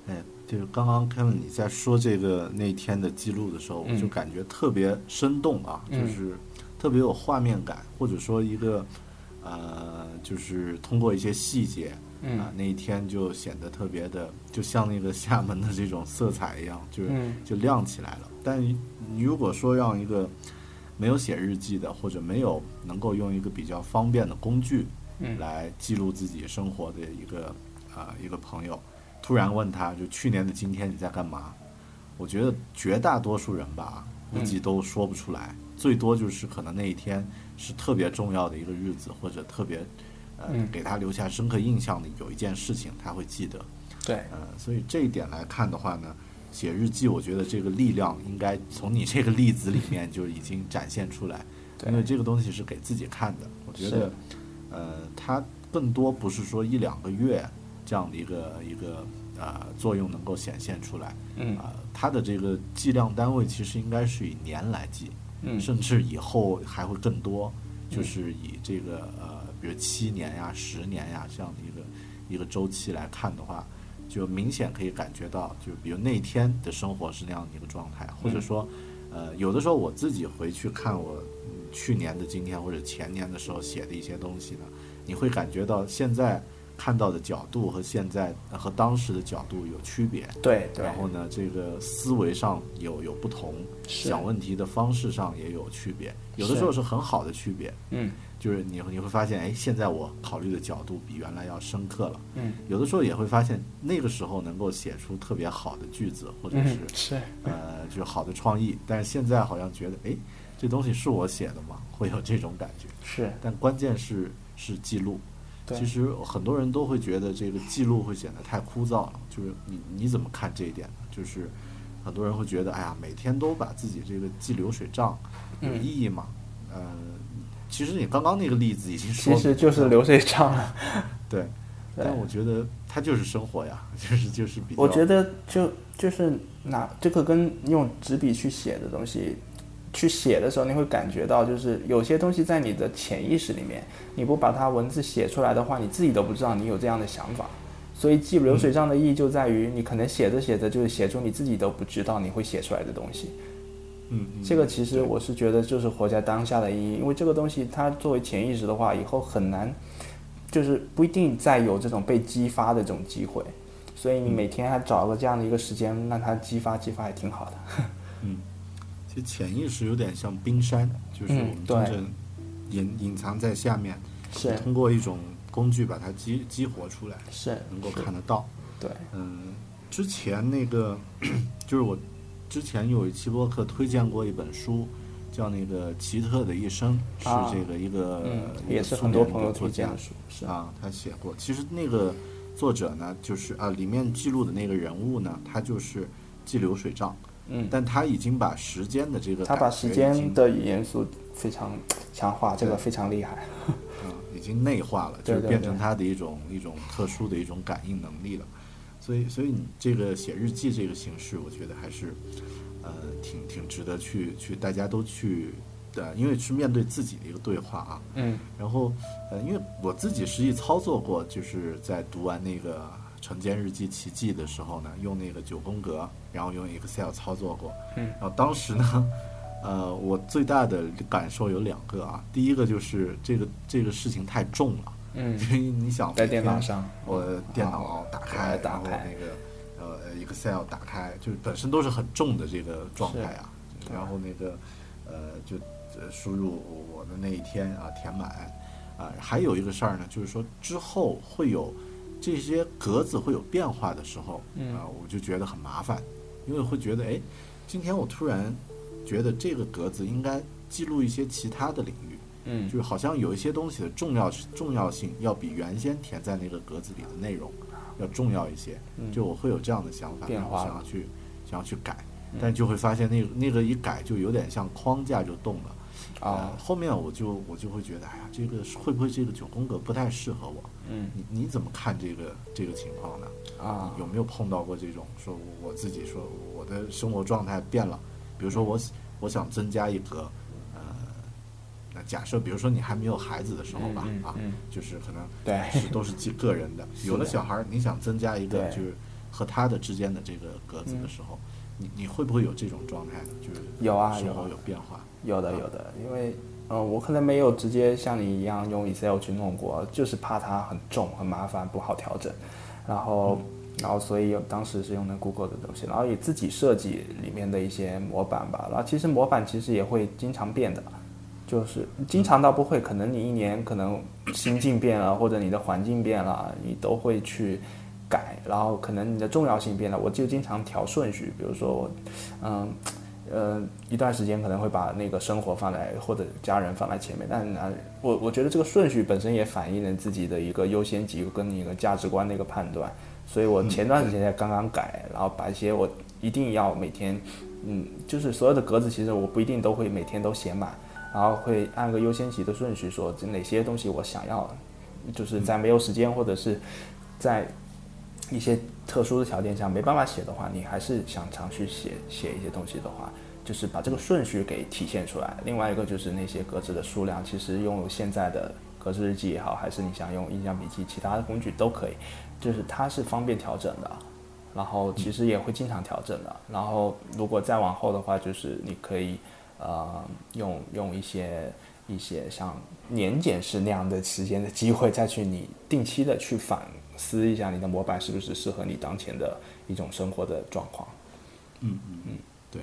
哎，就是刚刚 Kevin 你在说这个那天的记录的时候，我就感觉特别生动啊，就是特别有画面感，或者说一个呃，就是通过一些细节啊，那一天就显得特别的，就像那个厦门的这种色彩一样，就是就亮起来了。但你如果说让一个没有写日记的，或者没有能够用一个比较方便的工具。来记录自己生活的一个啊一个朋友，突然问他就去年的今天你在干嘛？我觉得绝大多数人吧，估计都说不出来，最多就是可能那一天是特别重要的一个日子，或者特别呃给他留下深刻印象的有一件事情他会记得。
对，
呃，所以这一点来看的话呢，写日记，我觉得这个力量应该从你这个例子里面就已经展现出来，因为这个东西是给自己看的，我觉得。呃，它更多不是说一两个月这样的一个一个呃作用能够显现出来，
嗯，
啊，它的这个计量单位其实应该是以年来计，
嗯，
甚至以后还会更多，就是以这个呃，比如七年呀、十年呀这样的一个一个周期来看的话，就明显可以感觉到，就比如那天的生活是那样的一个状态，或者说，呃，有的时候我自己回去看我。去年的今天或者前年的时候写的一些东西呢，你会感觉到现在看到的角度和现在和当时的角度有区别。
对，
然后呢，这个思维上有有不同，想问题的方式上也有区别。有的时候是很好的区别。
嗯，
就是你你会发现，哎，现在我考虑的角度比原来要深刻了。
嗯，
有的时候也会发现，那个时候能够写出特别好的句子，或者是
是
呃，就是好的创意。但是现在好像觉得，哎。这东西是我写的吗？会有这种感觉。
是，
但关键是是记录。其实很多人都会觉得这个记录会显得太枯燥了。就是你你怎么看这一点呢？就是很多人会觉得，哎呀，每天都把自己这个记流水账有意义吗？呃，其实你刚刚那个例子已经说，
其实就是流水账
了。对，但我觉得它就是生活呀，就是就是比较。
我觉得就就是拿这个跟用纸笔去写的东西。去写的时候，你会感觉到，就是有些东西在你的潜意识里面，你不把它文字写出来的话，你自己都不知道你有这样的想法。所以记流水账的意义就在于，你可能写着写着，就是写出你自己都不知道你会写出来的东西。
嗯，
这个其实我是觉得就是活在当下的意义，因为这个东西它作为潜意识的话，以后很难，就是不一定再有这种被激发的这种机会。所以你每天还找个这样的一个时间让它激发激发，也挺好的。
嗯。其实潜意识有点像冰山，就是我们真正隐隐藏在下面，
是
通过一种工具把它激激活出来，
是
能够看得到。
对，
嗯，之前那个 就是我之前有一期播客推荐过一本书，叫那个奇特的一生，是这个一个
也是很多朋友推荐的书，是
啊，他写过。其实那个作者呢，就是啊，里面记录的那个人物呢，他就是记流水账。
嗯，
但他已经把时间的这个
他把时间的元素非常强化，这个非常厉害。
嗯，已经内化了，就是变成他的一种一种特殊的一种感应能力了。所以，所以你这个写日记这个形式，我觉得还是呃挺挺值得去去大家都去的，因为是面对自己的一个对话啊。
嗯。
然后呃，因为我自己实际操作过，就是在读完那个。晨间日记奇迹的时候呢，用那个九宫格，然后用 Excel 操作过。
嗯。
然后当时呢，呃，我最大的感受有两个啊。第一个就是这个这个事情太重了。
嗯。
因为你想
在电脑上，
我电脑打开，
打
开那个呃 Excel 打开，就是本身都是很重的这个状态啊。然后那个呃，就输入我的那一天啊，填满啊。还有一个事儿呢，就是说之后会有。这些格子会有变化的时候，啊、我就觉得很麻烦，因为会觉得，哎，今天我突然觉得这个格子应该记录一些其他的领域，
嗯。
就是好像有一些东西的重要重要性要比原先填在那个格子里的内容要重要一些，就我会有这样的想法，然后想要去想要去改，但就会发现那个那个一改就有点像框架就动了。
啊
呃，后面我就我就会觉得，哎呀，这个会不会这个九宫格不太适合我？
嗯
你你怎么看这个这个情况呢？
啊
有没有碰到过这种说我我自己说我的生活状态变了？比如说我喜我想增加一个呃，那假设比如说你还没有孩子的时候吧，啊
嗯嗯嗯，
就是可能
对
是都是记个人的。有了小孩儿，你想增加一个就是和他的之间的这个格子的时候，你你会不会有这种状态呢？就是
有啊
生活
有啊
有变化。
有的有的，因为呃，我可能没有直接像你一样用 Excel 去弄过，就是怕它很重很麻烦不好调整，然后然后所以当时是用的 Google 的东西，然后也自己设计里面的一些模板吧，然后其实模板其实也会经常变的，就是经常倒不会，可能你一年可能心境变了，或者你的环境变了，你都会去改，然后可能你的重要性变了，我就经常调顺序，比如说我，嗯。呃，一段时间可能会把那个生活放在或者家人放在前面，但呢，我我觉得这个顺序本身也反映了自己的一个优先级跟一个价值观的一个判断，所以我前段时间才刚刚改，然后把一些我一定要每天，嗯，就是所有的格子其实我不一定都会每天都写满，然后会按个优先级的顺序说哪些东西我想要，就是在没有时间或者是在一些特殊的条件下没办法写的话，你还是想常去写写一些东西的话，就是把这个顺序给体现出来。另外一个就是那些格子的数量，其实用现在的格子日记也好，还是你想用印象笔记其他的工具都可以，就是它是方便调整的。然后其实也会经常调整的。然后如果再往后的话，就是你可以呃用用一些一些像年检式那样的时间的机会，再去你定期的去反思一下你的模板是不是适合你当前的一种生活的状况。
嗯嗯嗯，对，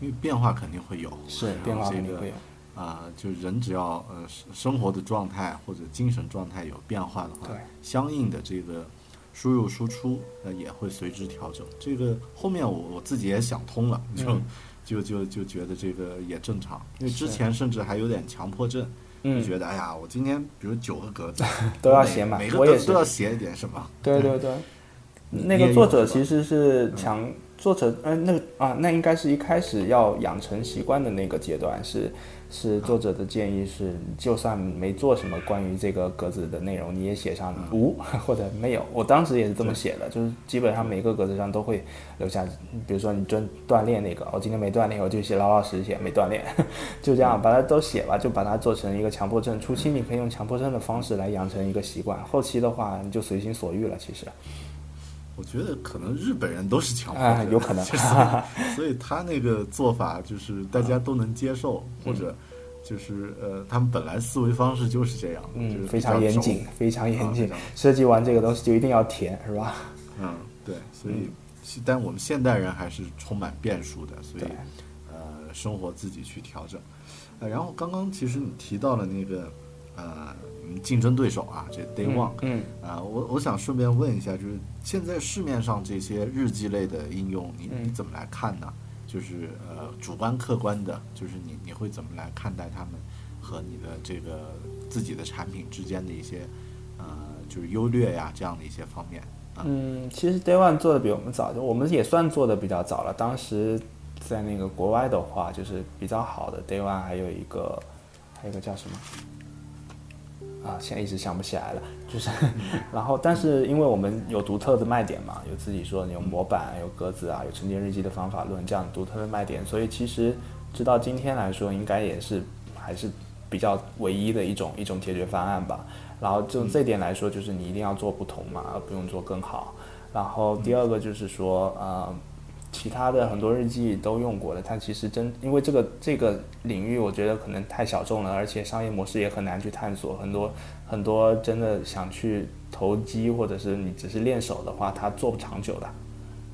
因为变化肯定会有，
是变化肯定会有
啊、就人只要呃生生活的状态或者精神状态有变化的话
对，
相应的这个输入输出呃也会随之调整。这个后面我我自己也想通了，就、
嗯
就就就觉得这个也正常，因为之前甚至还有点强迫症。
嗯。
就觉得哎呀，我今天比如九个格子
都要写满
每个
我也
都要写一点什么。
对对对，那个作者其实是强作者，嗯，那个啊，那应该是一开始要养成习惯的那个阶段，是是作者的建议是，就算没做什么关于这个格子的内容，你也写上无 或者没有。我当时也是这么写的，就是基本上每个格子上都会留下，比如说你锻锻炼那个，我今天没锻炼，我就写老老实实写没锻炼，就这样把它都写吧，就把它做成一个强迫症。初期你可以用强迫症的方式来养成一个习惯，后期的话你就随心所欲了，其实。
我觉得可能日本人都是强迫
啊
症，
有可能
就是 所以他那个做法就是大家都能接受，或者就是呃，他们本来思维方式就是这样，就是
嗯，非常严谨，非常严谨
啊。
设计完这个东西就一定要填，是吧？
嗯，对，所以是但我们现代人还是充满变数的，所以呃，生活自己去调整。呃，然后刚刚其实你提到了那个呃，嗯竞争对手啊，这 Day One，
嗯
啊，我我想顺便问一下，就是现在市面上这些日记类的应用，你你
嗯
怎么来看呢？就是呃，主观客观的，就是你你会怎么来看待他们和你的这个自己的产品之间的一些呃，就是优劣呀这样的一些方面啊？
嗯，其实 Day One 做的比我们早，就我们也算做的比较早了。当时在那个国外的话，就是比较好的 Day One，还有一个还有一个叫什么？啊，现在一时想不起来了。就是，然后但是因为我们有独特的卖点嘛，有自己说有模板、有格子啊、有沉淀日记的方法论这样独特的卖点，所以其实直到今天来说，应该也是还是比较唯一的一种一种解决方案吧。然后就这点来说，就是你一定要做不同嘛，而不用做更好。然后第二个就是说，呃，其他的很多日记都用过了，但其实真因为这个这个领域，我觉得可能太小众了，而且商业模式也很难去探索。很多很多真的想去投机，或者是你只是练手的话，它做不长久的。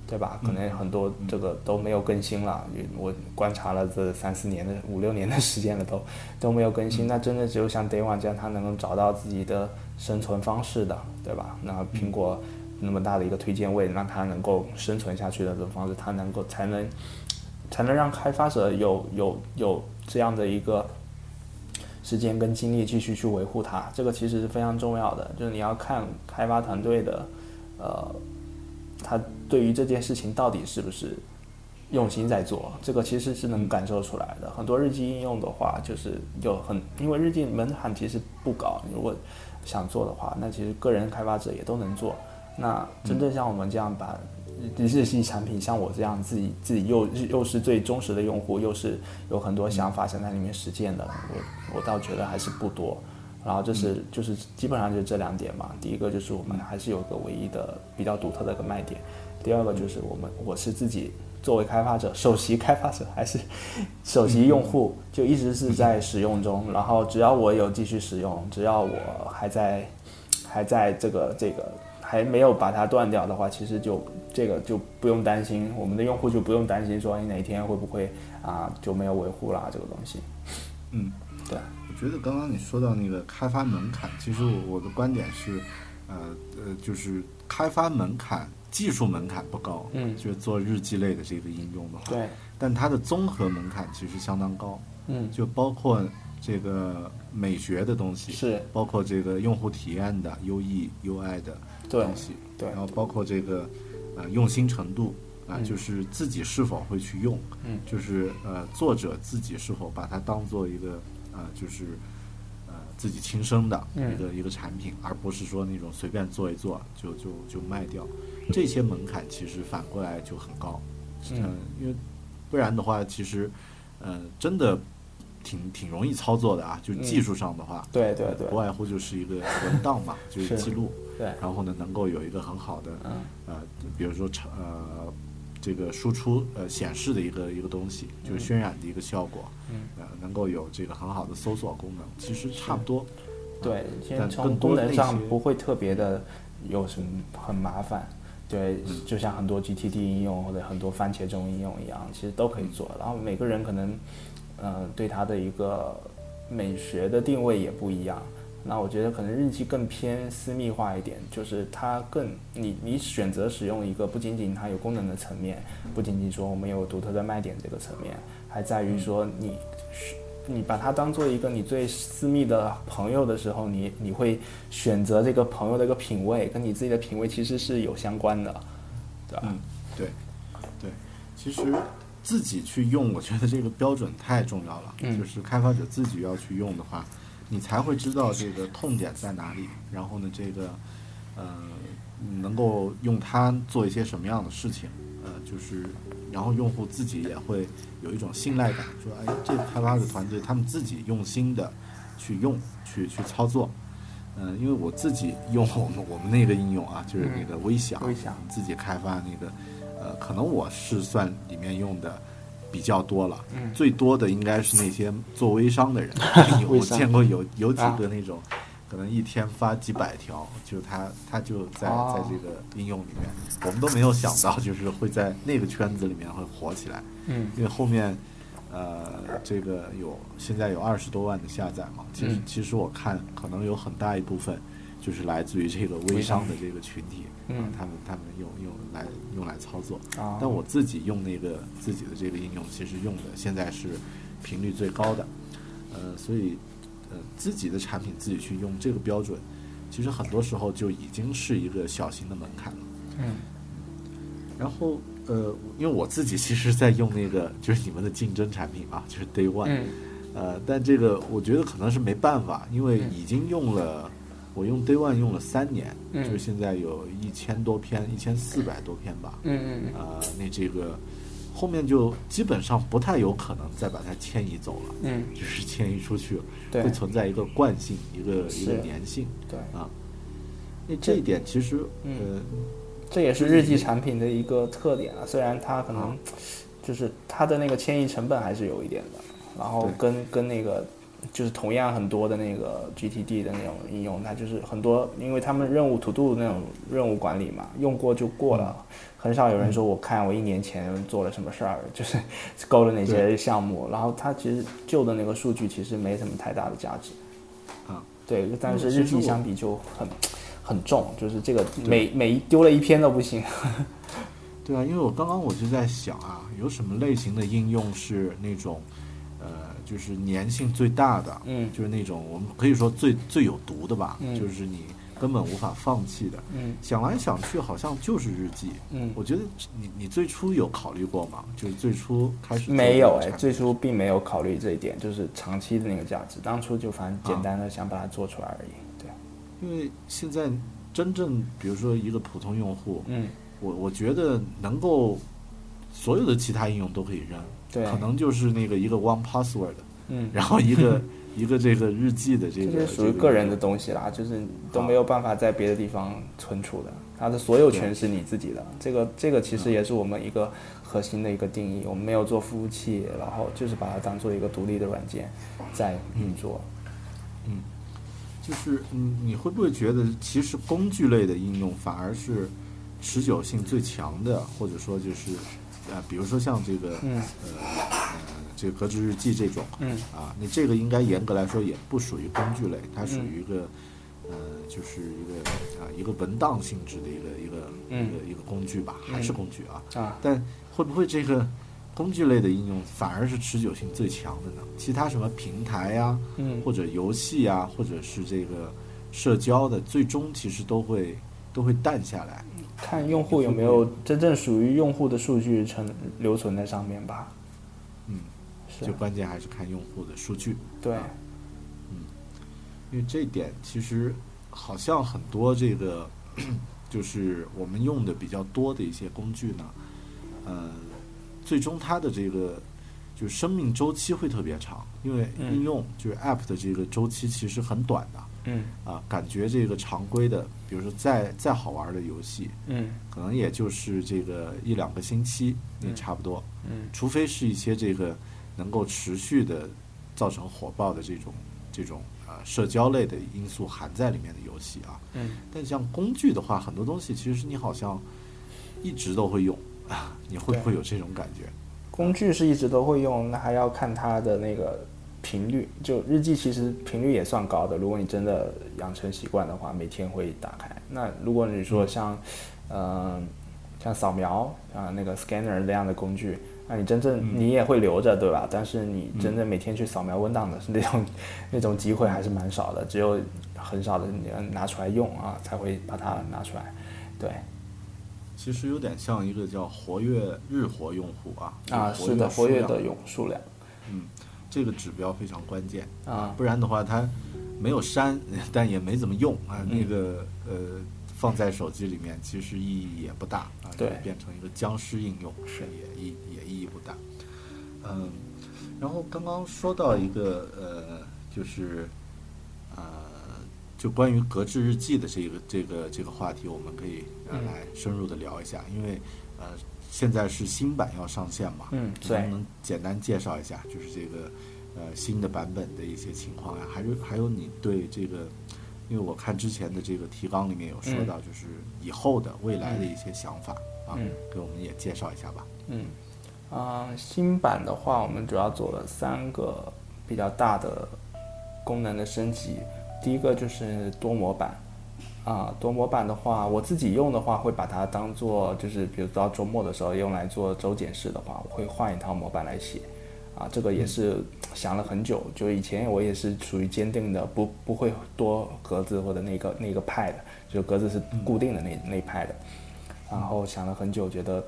对吧？可能很多这个都没有更新了，我观察了这三四年的五六年的时间了，都都没有更新。那真的只有像 Day One 这样，他能够找到自己的生存方式的，对吧？那苹果那么大的一个推荐位，让它能够生存下去的这种方式，它能够才能才能让开发者有有有这样的一个时间跟精力继续去维护它。这个其实是非常重要的，就是你要看开发团队的呃。他对于这件事情到底是不是用心在做，这个其实是能感受出来的。很多日记应用的话，就是有很因为日记门槛其实不高，如果想做的话，那其实个人开发者也都能做。那真正像我们这样把日系产品，像我这样自己自己又又是最忠实的用户，又是有很多想法想在里面实践的，我我倒觉得还是不多。然后这是就是基本上就是这两点嘛。第一个就是我们还是有个唯一的比较独特的一个卖点。第二个就是我们我是自己作为开发者，首席开发者还是首席用户，就一直是在使用中。然后只要我有继续使用，只要我还在还在这个这个还没有把它断掉的话，其实就这个就不用担心，我们的用户就不用担心说你哪天会不会啊就没有维护啦这个东西。
嗯，
对。
我觉得刚刚你说到那个开发门槛，其实我我的观点是，呃呃，就是开发门槛、技术门槛不高，
嗯，
就是做日记类的这个应用的话，
对，
但它的综合门槛其实相当高，
嗯，
就包括这个美学的东西，
是，
包括这个用户体验的 UE、UI 的东西，
对，
然后包括这个呃用心程度啊，就是自己是否会去用，
嗯，
就是呃作者自己是否把它当做一个。呃，就是，呃，自己亲生的一个一个产品，而不是说那种随便做一做就就就卖掉，这些门槛其实反过来就很高，嗯，因为不然的话，其实，呃，真的挺挺容易操作的啊，就技术上的话，
对对对，
不外乎就是一个文档嘛，就是记录，
对，
然后呢，能够有一个很好的，呃，比如说成呃。这个输出呃显示的一个一个东西，就是渲染的一个效果，呃，能够有这个很好的搜索功能，其实差不多。
对，但从功能上不会特别的有什么很麻烦。对，就像很多 GTD 应用或者很多番茄钟应用一样，其实都可以做。然后每个人可能，呃，对它的一个美学的定位也不一样。那我觉得可能日记更偏私密化一点，就是它更你你选择使用一个不仅仅它有功能的层面，不仅仅说我们有独特的卖点这个层面，还在于说你你把它当做一个你最私密的朋友的时候，你你会选择这个朋友的一个品味，跟你自己的品味其实是有相关的，对吧？
嗯，对，对，其实自己去用，我觉得这个标准太重要了，就是开发者自己要去用的话。你才会知道这个痛点在哪里，然后呢，这个，呃，能够用它做一些什么样的事情，呃，就是，然后用户自己也会有一种信赖感，说，哎，这个开发者团队他们自己用心的去用，去去操作，嗯，因为我自己用我们我们那个应用啊，就是那个微享，
微享
自己开发那个，呃，可能我是算里面用的。比较多了，最多的应该是那些做微商的人。我见过有有几个那种，可能一天发几百条，就他他就在在这个应用里面，我们都没有想到，就是会在那个圈子里面会火起来。
嗯，
因为后面呃，这个有现在有二十多万的下载嘛，其实其实我看可能有很大一部分。就是来自于这个微商的这个群体，
嗯，
他们他们用用来用来操作，但我自己用那个自己的这个应用，其实用的现在是频率最高的，呃，所以呃自己的产品自己去用这个标准，其实很多时候就已经是一个小型的门槛了，
嗯，
然后呃，因为我自己其实在用那个就是你们的竞争产品嘛，就是 Day One，呃，但这个我觉得可能是没办法，因为已经用了。我用 Day One 用了三年，就是现在有一千多篇，一千四百多篇吧。
嗯嗯嗯。
呃，那这个后面就基本上不太有可能再把它迁移走了。
嗯。
就是迁移出去，
会
存在一个惯性，一个一个粘性。
对。
啊。那这一点其实，呃，
这也是日记产品的一个特点啊。虽然它可能就是它的那个迁移成本还是有一点的，然后跟跟那个。就是同样很多的那个 GTD 的那种应用，它就是很多，因为他们任务 To Do 那种任务管理嘛，用过就过了，很少有人说我看我一年前做了什么事儿，就是 勾了哪些项目，然后它其实旧的那个数据其实没什么太大的价值。
啊，
对，但是日记相比就很很重，就是这个每每一丢了一篇都不行。
对啊，因为我刚刚我就在想啊，有什么类型的应用是那种，呃，就是粘性最大的，
嗯
就是那种我们可以说最最有毒的吧，
嗯
就是你根本无法放弃的。
嗯
想来想去，好像就是日记。
嗯，
我觉得你你最初有考虑过吗？就是最初开始
没有哎，最初并没有考虑这一点，就是长期的那个价值，当初就反正简单的想把它做出来而已。对，
因为现在真正比如说一个普通用户，
嗯，
我我觉得能够所有的其他应用都可以扔，
对。
可能就是那个一个 One Password，
嗯，
然后一个 一个这个日记的这
这
个
是属于个人的东西啦，就是都没有办法在别的地方存储的，它的所有权是你自己的。这个这个其实也是我们一个核心的一个定义，我们没有做服务器，然后就是把它当做一个独立的软件在运作。嗯。
就是你，你会不会觉得其实工具类的应用反而是持久性最强的，或者说就是呃，比如说像这个
嗯
呃呃这个格致日记这种
嗯
啊，你这个应该严格来说也不属于工具类，它属于一个呃，就是一个啊一个文档性质的一个一个
嗯
一个一个工具吧，还是工具啊？
啊，
但会不会这个工具类的应用反而是持久性最强的呢？其他什么平台呀、
嗯
或者游戏呀，或者是这个社交的，最终其实都会都会淡下来。
看用户有没有真正属于用户的数据存留存在上面吧。
嗯，
是
就关键还是看用户的数据，
对，嗯
因为这一点其实好像很多这个 就是我们用的比较多的一些工具呢，呃，最终它的这个就是生命周期会特别长，因为
嗯。
应用就是 App 的这个周期其实很短的
嗯
啊，感觉这个常规的，比如说再再好玩的游戏，
嗯
可能也就是这个一两个星期，也
嗯
差不多。
嗯
除非是一些这个能够持续的造成火爆的这种这种呃社交类的因素含在里面的游戏啊。
嗯，
但像工具的话，很多东西其实你好像一直都会用啊，你会不会有这种感觉？
工具是一直都会用，那还要看它的那个频率。就日记其实频率也算高的，如果你真的养成习惯的话，每天会打开。那如果你说像，嗯、像扫描啊那个 scanner 那样的工具，那你真正你也会留着，对吧？但是你真正每天去扫描文档的是那种 那种机会还是蛮少的，只有很少的你拿出来用啊，才会把它拿出来。对，
其实有点像一个叫活跃日活用户啊，
啊，
是
的，活跃的用数量
这个指标非常关键
啊。
不然的话它没有删，但也没怎么用啊，
嗯。
那个呃放在手机里面其实意义也不大啊，就
对
变成一个僵尸应用，
是。
也意也意义不大。嗯，然后刚刚说到一个呃，就是呃，就关于格致日记的这个这个这个话题，我们可以来深入的聊一下，因为呃现在是新版要上线嘛，
嗯对
你能不能简单介绍一下，就是这个呃新的版本的一些情况呀？还有还有你对这个，因为我看之前的这个提纲里面有说到，就是以后的未来的一些想法啊
嗯，
给我们也介绍一下吧。
嗯，啊、新版的话，我们主要做了三个比较大的功能的升级。第一个就是多模板，啊、多模板的话，我自己用的话，会把它当做就是，比如到周末的时候用来做周检式的话，我会换一套模板来写。啊，这个也是想了很久，就以前我也是属于坚定的，不不会多格子或者那个那个派的，就格子是固定的那那派的。然后想了很久，觉得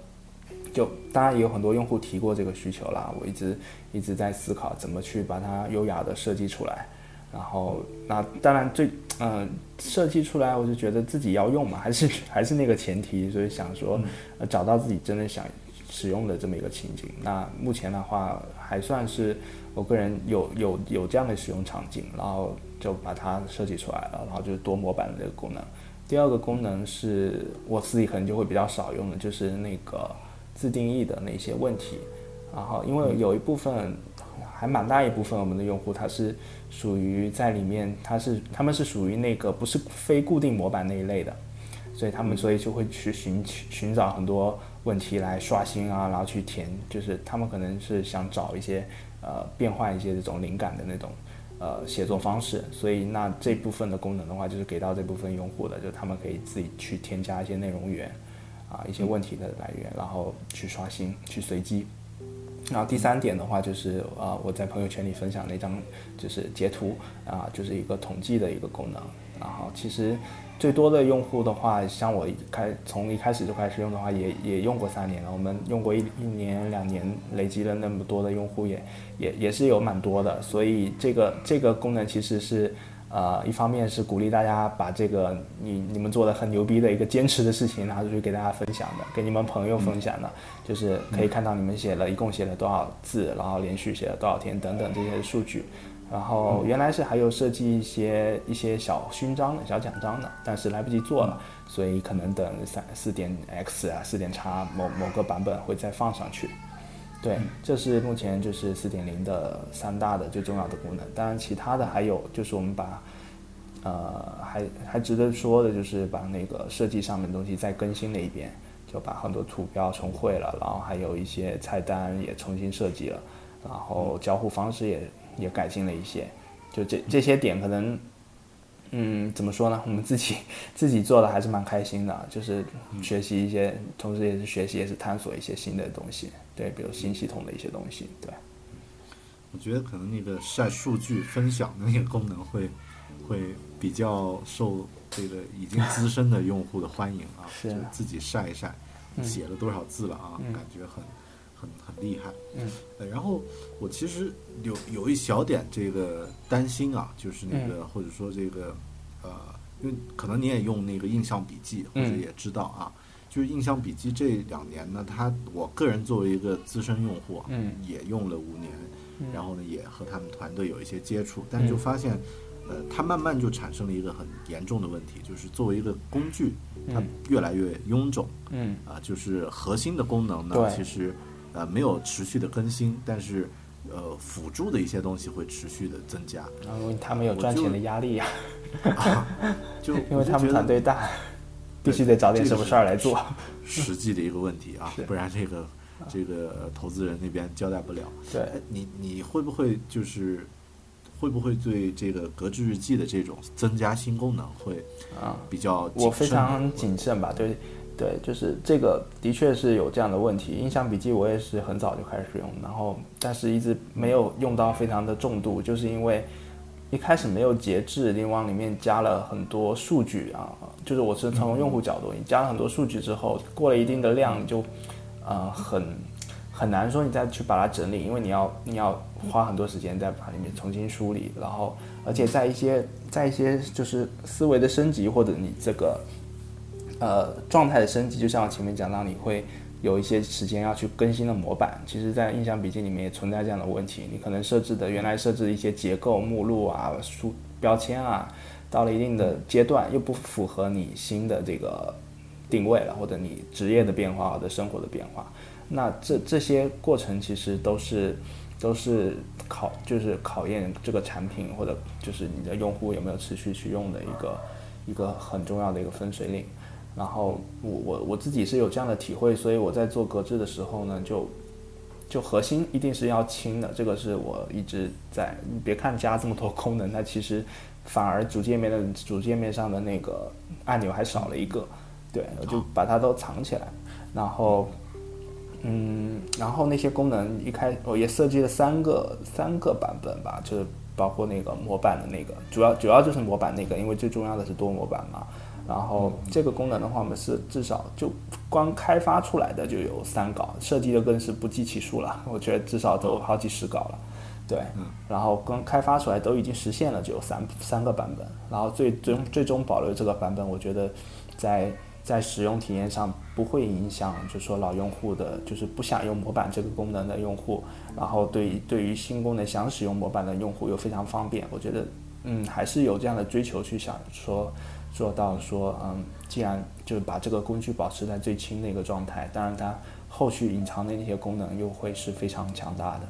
就当然也有很多用户提过这个需求啦，我一直一直在思考怎么去把它优雅的设计出来。然后那当然最嗯、设计出来，我就觉得自己要用嘛，还是还是那个前提，所以想说、呃找到自己真的想使用的这么一个情景。那目前的话还算是我个人有有有这样的使用场景，然后就把它设计出来了，然后就是多模板的这个功能。第二个功能是我自己可能就会比较少用的，就是那个自定义的那些问题。然后因为有一部分还蛮大一部分我们的用户，他是属于在里面，他是他们是属于那个不是非固定模板那一类的，所以他们所以就会去寻寻找很多问题来刷新啊，然后去填，就是他们可能是想找一些呃变换一些这种灵感的那种呃写作方式，所以那这部分的功能的话，就是给到这部分用户的，就他们可以自己去添加一些内容源啊，一些问题的来源，然后去刷新，去随机。然后第三点的话就是呃我在朋友圈里分享那张就是截图啊，就是一个统计的一个功能。然后其实最多的用户的话，像我一开从一开始就开始用的话，也也用过三年了。我们用过一一年两年，累积了那么多的用户，也也也是有蛮多的。所以这个这个功能其实是。呃，一方面是鼓励大家把这个你你们做的很牛逼的一个坚持的事情拿出去给大家分享的，给你们朋友分享的，就是可以看到你们写了一共写了多少字，然后连续写了多少天等等这些数据。然后原来是还有设计一些一些小勋章、小奖章的，但是来不及做了，所以可能等三四点 X 啊、四点叉某某个版本会再放上去。对，这是目前就是四点零的三大的最重要的功能。当然，其他的还有就是我们把，呃，还还值得说的就是把那个设计上面的东西再更新了一遍，就把很多图标重绘了，然后还有一些菜单也重新设计了，然后交互方式也也改进了一些。就这这些点可能。嗯，怎么说呢？我们自己自己做的还是蛮开心的，就是学习一些，同时也是学习，也是探索一些新的东西。对，比如新系统的一些东西。对，
我觉得可能那个晒数据分享的那个功能会会比较受这个已经资深的用户的欢迎啊，
是
自己晒一晒，写了多少字了啊，感觉很厉害。
嗯，
呃，然后我其实有有一小点这个担心啊，就是那个或者说这个呃，因为可能你也用那个印象笔记，或者也知道啊，就是印象笔记这两年呢，它我个人作为一个资深用户，
嗯，
也用了五年，然后呢也和他们团队有一些接触，但就发现，呃，它慢慢就产生了一个很严重的问题，就是作为一个工具，它越来越臃肿，
嗯，
啊，就是核心的功能呢，其实。呃，没有持续的更新，但是，呃，辅助的一些东西会持续的增加。
然后他们有赚钱的压力呀，
就
因为他们团队大，必须得找点什么事儿来做。
实际的一个问题啊，不然这个这个投资人那边交代不了。
对
哎，你你会不会就是会不会对这个格致日记的这种增加新功能会
啊，
比较
我非常谨慎吧，对，对，就是这个的确是有这样的问题。印象笔记我也是很早就开始用，然后但是一直没有用到非常的重度，就是因为一开始没有节制，你往里面加了很多数据啊，就是我是从用户角度，你加了很多数据之后，过了一定的量，你就呃很很难说你再去把它整理，因为你要你要花很多时间再把里面重新梳理，然后而且在一些在一些就是思维的升级或者你这个呃状态的升级，就像我前面讲到，你会有一些时间要去更新的模板。其实，在印象笔记里面也存在这样的问题，你可能设置的原来设置的一些结构、目录啊、书标签啊，到了一定的阶段又不符合你新的这个定位了，或者你职业的变化或者生活的变化。那这这些过程其实都是都是考就是考验这个产品或者就是你的用户有没有持续去用的一个一个很重要的一个分水岭。然后我我我自己是有这样的体会，所以我在做格致的时候呢，就就核心一定是要轻的，这个是我一直在。你别看加这么多功能，它其实反而主界面的主界面上的那个按钮还少了一个，对，我就把它都藏起来，然后。嗯，然后那些功能一开我也设计了三个三个版本吧，就是包括那个模板的那个，主要主要就是模板那个，因为最重要的是多模板嘛。然后这个功能的话，我们是至少就光开发出来的就有三稿，设计的更是不计其数了。我觉得至少都好几十稿了，对。然后光开发出来都已经实现了，就有三三个版本。然后最终最终保留这个版本，我觉得在。在使用体验上不会影响，就是说老用户的，就是不想用模板这个功能的用户，然后对对于新功能想使用模板的用户又非常方便。我觉得，嗯，还是有这样的追求去想说做到说，嗯，既然就是把这个工具保持在最轻的一个状态，当然它后续隐藏的那些功能又会是非常强大的。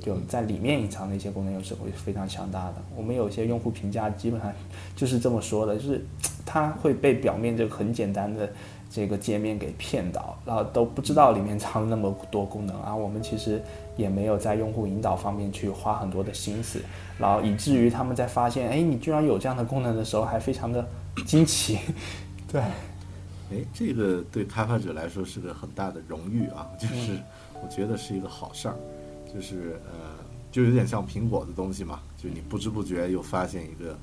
就在里面隐藏的一些功能又是会非常强大的。我们有些用户评价基本上就是这么说的，就是它会被表面这个很简单的这个界面给骗到，然后都不知道里面藏那么多功能啊。我们其实也没有在用户引导方面去花很多的心思，然后以至于他们在发现，哎，你居然有这样的功能的时候，还非常的惊奇。对，
哎，这个对开发者来说是个很大的荣誉啊，就是我觉得是一个好事儿，就是呃，就有点像苹果的东西嘛，就你不知不觉又发现一个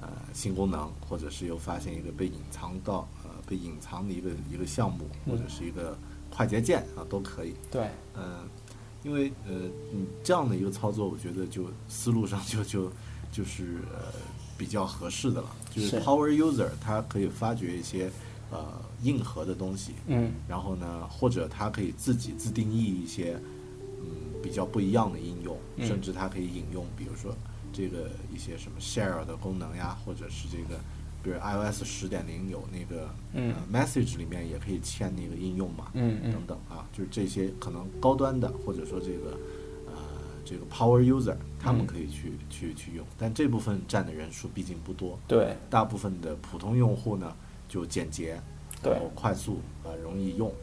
呃新功能，或者是又发现一个被隐藏到呃被隐藏的一个一个项目，或者是一个快捷键啊，都可以。
对，
嗯，因为呃，你这样的一个操作，我觉得就思路上就就就是呃比较合适的了。就是。
是
Power User 它可以发掘一些呃硬核的东西，
嗯。
然后呢，或者它可以自己自定义一些嗯比较不一样的应用，
嗯。
甚至它可以引用，比如说这个一些什么 Share 的功能呀，或者是这个。比如 iOS 十点零有那个、
嗯。
呃 Message 里面也可以嵌那个应用嘛，
嗯嗯。
等等啊，就是这些可能高端的，或者说这个呃这个 Power User，他们
嗯
可以去、去去用，但这部分占的人数毕竟不多，
对
大部分的普通用户呢就简洁，
对
然后快速啊、呃容易用。啊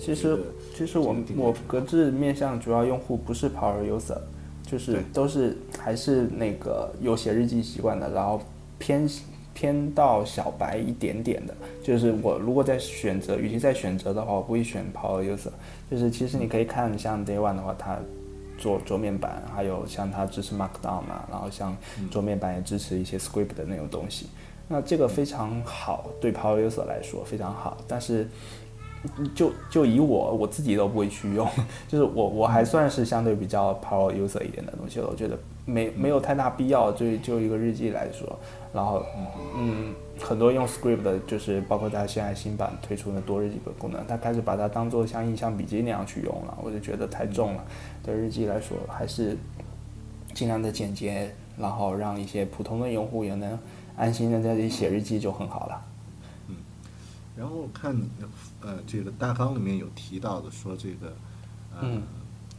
其实其实我我格致面向主要用户不是 Power User，就是都是还是那个有写日记习惯的，然后偏偏到小白一点点的。就是我如果在选择，与其在选择的话，我不会选 Power User。就是其实你可以看像 Day One 的话，它做桌面版，还有像它支持 Markdown 啊，然后像桌面版也支持一些 Script 的那种东西。那这个非常好，对 Power User 来说非常好，但是就就以我我自己都不会去用，就是我我还算是相对比较 power user 一点的东西，我觉得没没有太大必要。就就一个日记来说，然后嗯，很多用 script 的，就是包括它现在新版推出的多日记本功能，它开始把它当做像印象笔记那样去用了，我就觉得太重了。对日记来说，还是尽量的简洁，然后让一些普通的用户也能安心的在这里写日记就很好了。
嗯然后看呃这个大纲里面有提到的说这个呃、
嗯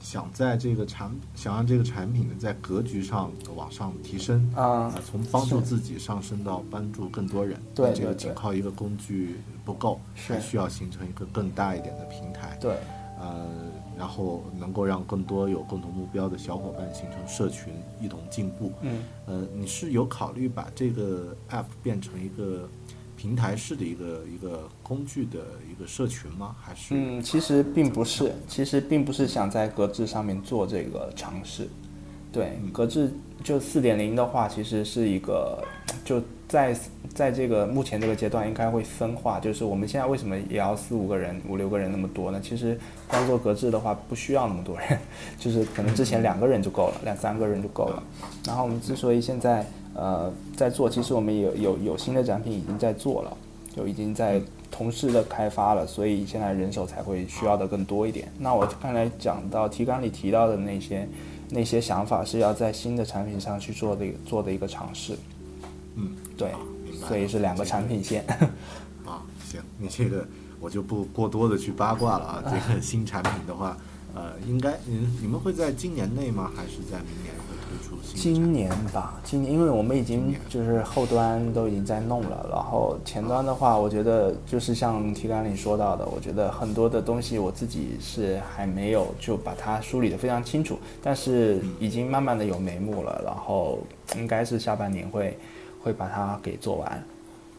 想在这个产想让这个产品呢在格局上往上提升
啊。
呃从帮助自己上升到帮助更多人，
对
这个仅靠一个工具不够，
是。
还需要形成一个更大一点的平台。
对，
呃，然后能够让更多有共同目标的小伙伴形成社群，一同进步。
嗯，
呃，你是有考虑把这个 app 变成一个平台式的一个一个工具的一个社群吗？还是
嗯，其实并不是，其实并不是想在格致上面做这个尝试。对，格致就四点零的话，其实是一个就在在这个目前这个阶段应该会分化，就是我们现在为什么也要四五个人、五六个人那么多呢？其实光做格致的话不需要那么多人，就是可能之前两个人就够了，两三个人就够了。然后我们之所以现在呃在做，其实我们有有有新的展品已经在做了，就已经在同时的开发了，所以现在人手才会需要的更多一点。那我刚才讲到提纲里提到的那些那些想法，是要在新的产品上去做的做的一个尝试。
嗯，
对所以是两个产品线。
啊，行，你这个我就不过多的去八卦了啊。这个新产品的话，呃，应该你你们会在今年内吗？还是在明年出新
今？年吧，今年因为我们已经就是后端都已经在弄了，然后前端的话，我觉得就是像提纲里说到的，我觉得很多的东西我自己是还没有就把它梳理的非常清楚，但是已经慢慢的有眉目了，然后应该是下半年会会把它给做完。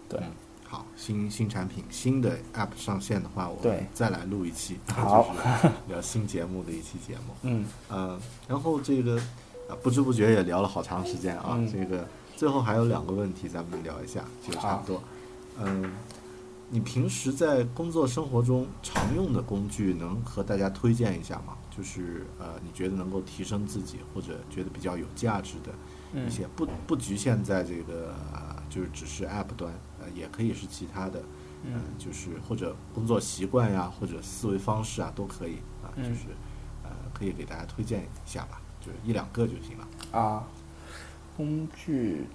对，
好，新新产品、新的 App 上线的话，我
对
们再来录一期，
好
就是聊新节目的一期节目。
嗯，
呃，然后这个啊，不知不觉也聊了好长时间啊。
嗯
这个最后还有两个问题，咱们聊一下，就差不多。嗯，你平时在工作生活中常用的工具，能和大家推荐一下吗？就是呃，你觉得能够提升自己，或者觉得比较有价值的一些，不不局限在这个、呃、就是只是 App 端，呃，也可以是其他的，嗯，就是或者工作习惯呀，或者思维方式啊，都可以啊，
嗯
就是呃，可以给大家推荐一下吧，就一两个就行了。
啊，工具，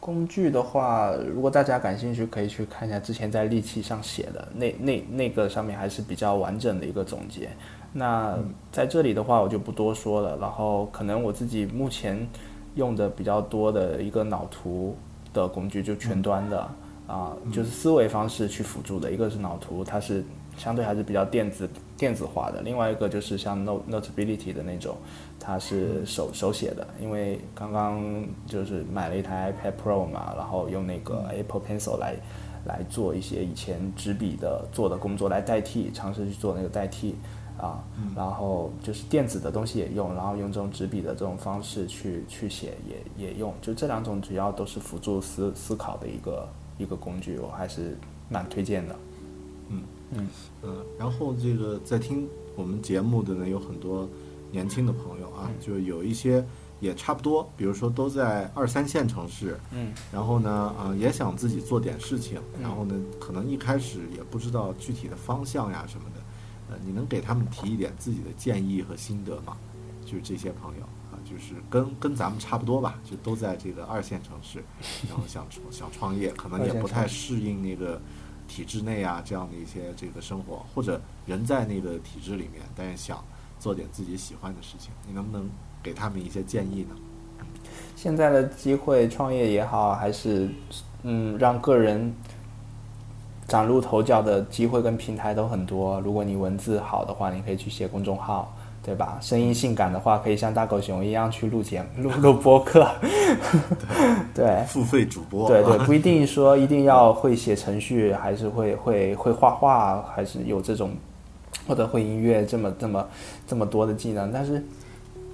工具的话，如果大家感兴趣，可以去看一下之前在利器上写的那那那个上面还是比较完整的一个总结。那在这里的话，我就不多说了。然后可能我自己目前用的比较多的一个脑图的工具，就全端的啊，就是思维方式去辅助的。一个是脑图，它是相对还是比较电子电子化的；另外一个就是像 Note Notability 的那种，它是手手写的。因为刚刚就是买了一台 iPad Pro 嘛，然后用那个 Apple Pencil 来来做一些以前纸笔的做的工作来代替，尝试去做那个代替啊。然后就是电子的东西也用，然后用这种纸笔的这种方式去去写也也用。就这两种主要都是辅助思思考的一个一个工具，我还是蛮推荐的。
嗯，然后这个在听我们节目的呢，有很多年轻的朋友啊，就有一些也差不多，比如说都在二三线城市，
嗯，
然后呢，啊、也想自己做点事情，然后呢，可能一开始也不知道具体的方向呀什么的，呃，你能给他们提一点自己的建议和心得吗？就是这些朋友啊，就是跟跟咱们差不多吧，就都在这个二线城市，然后想创想创业，可能也不太适应那个体制内啊这样的一些这个生活，或者人在那个体制里面，但是想做点自己喜欢的事情，你能不能给他们一些建议呢？
现在的机会创业也好，还是嗯让个人崭露头角的机会跟平台都很多。如果你文字好的话，你可以去写公众号，对吧？声音性感的话，可以像大狗熊一样去录节目、录录播客。对，
付费主播，
对对，不一定说一定要会写程序，还是会会会画画，还是有这种或者会音乐这么这么这么多的技能。但是，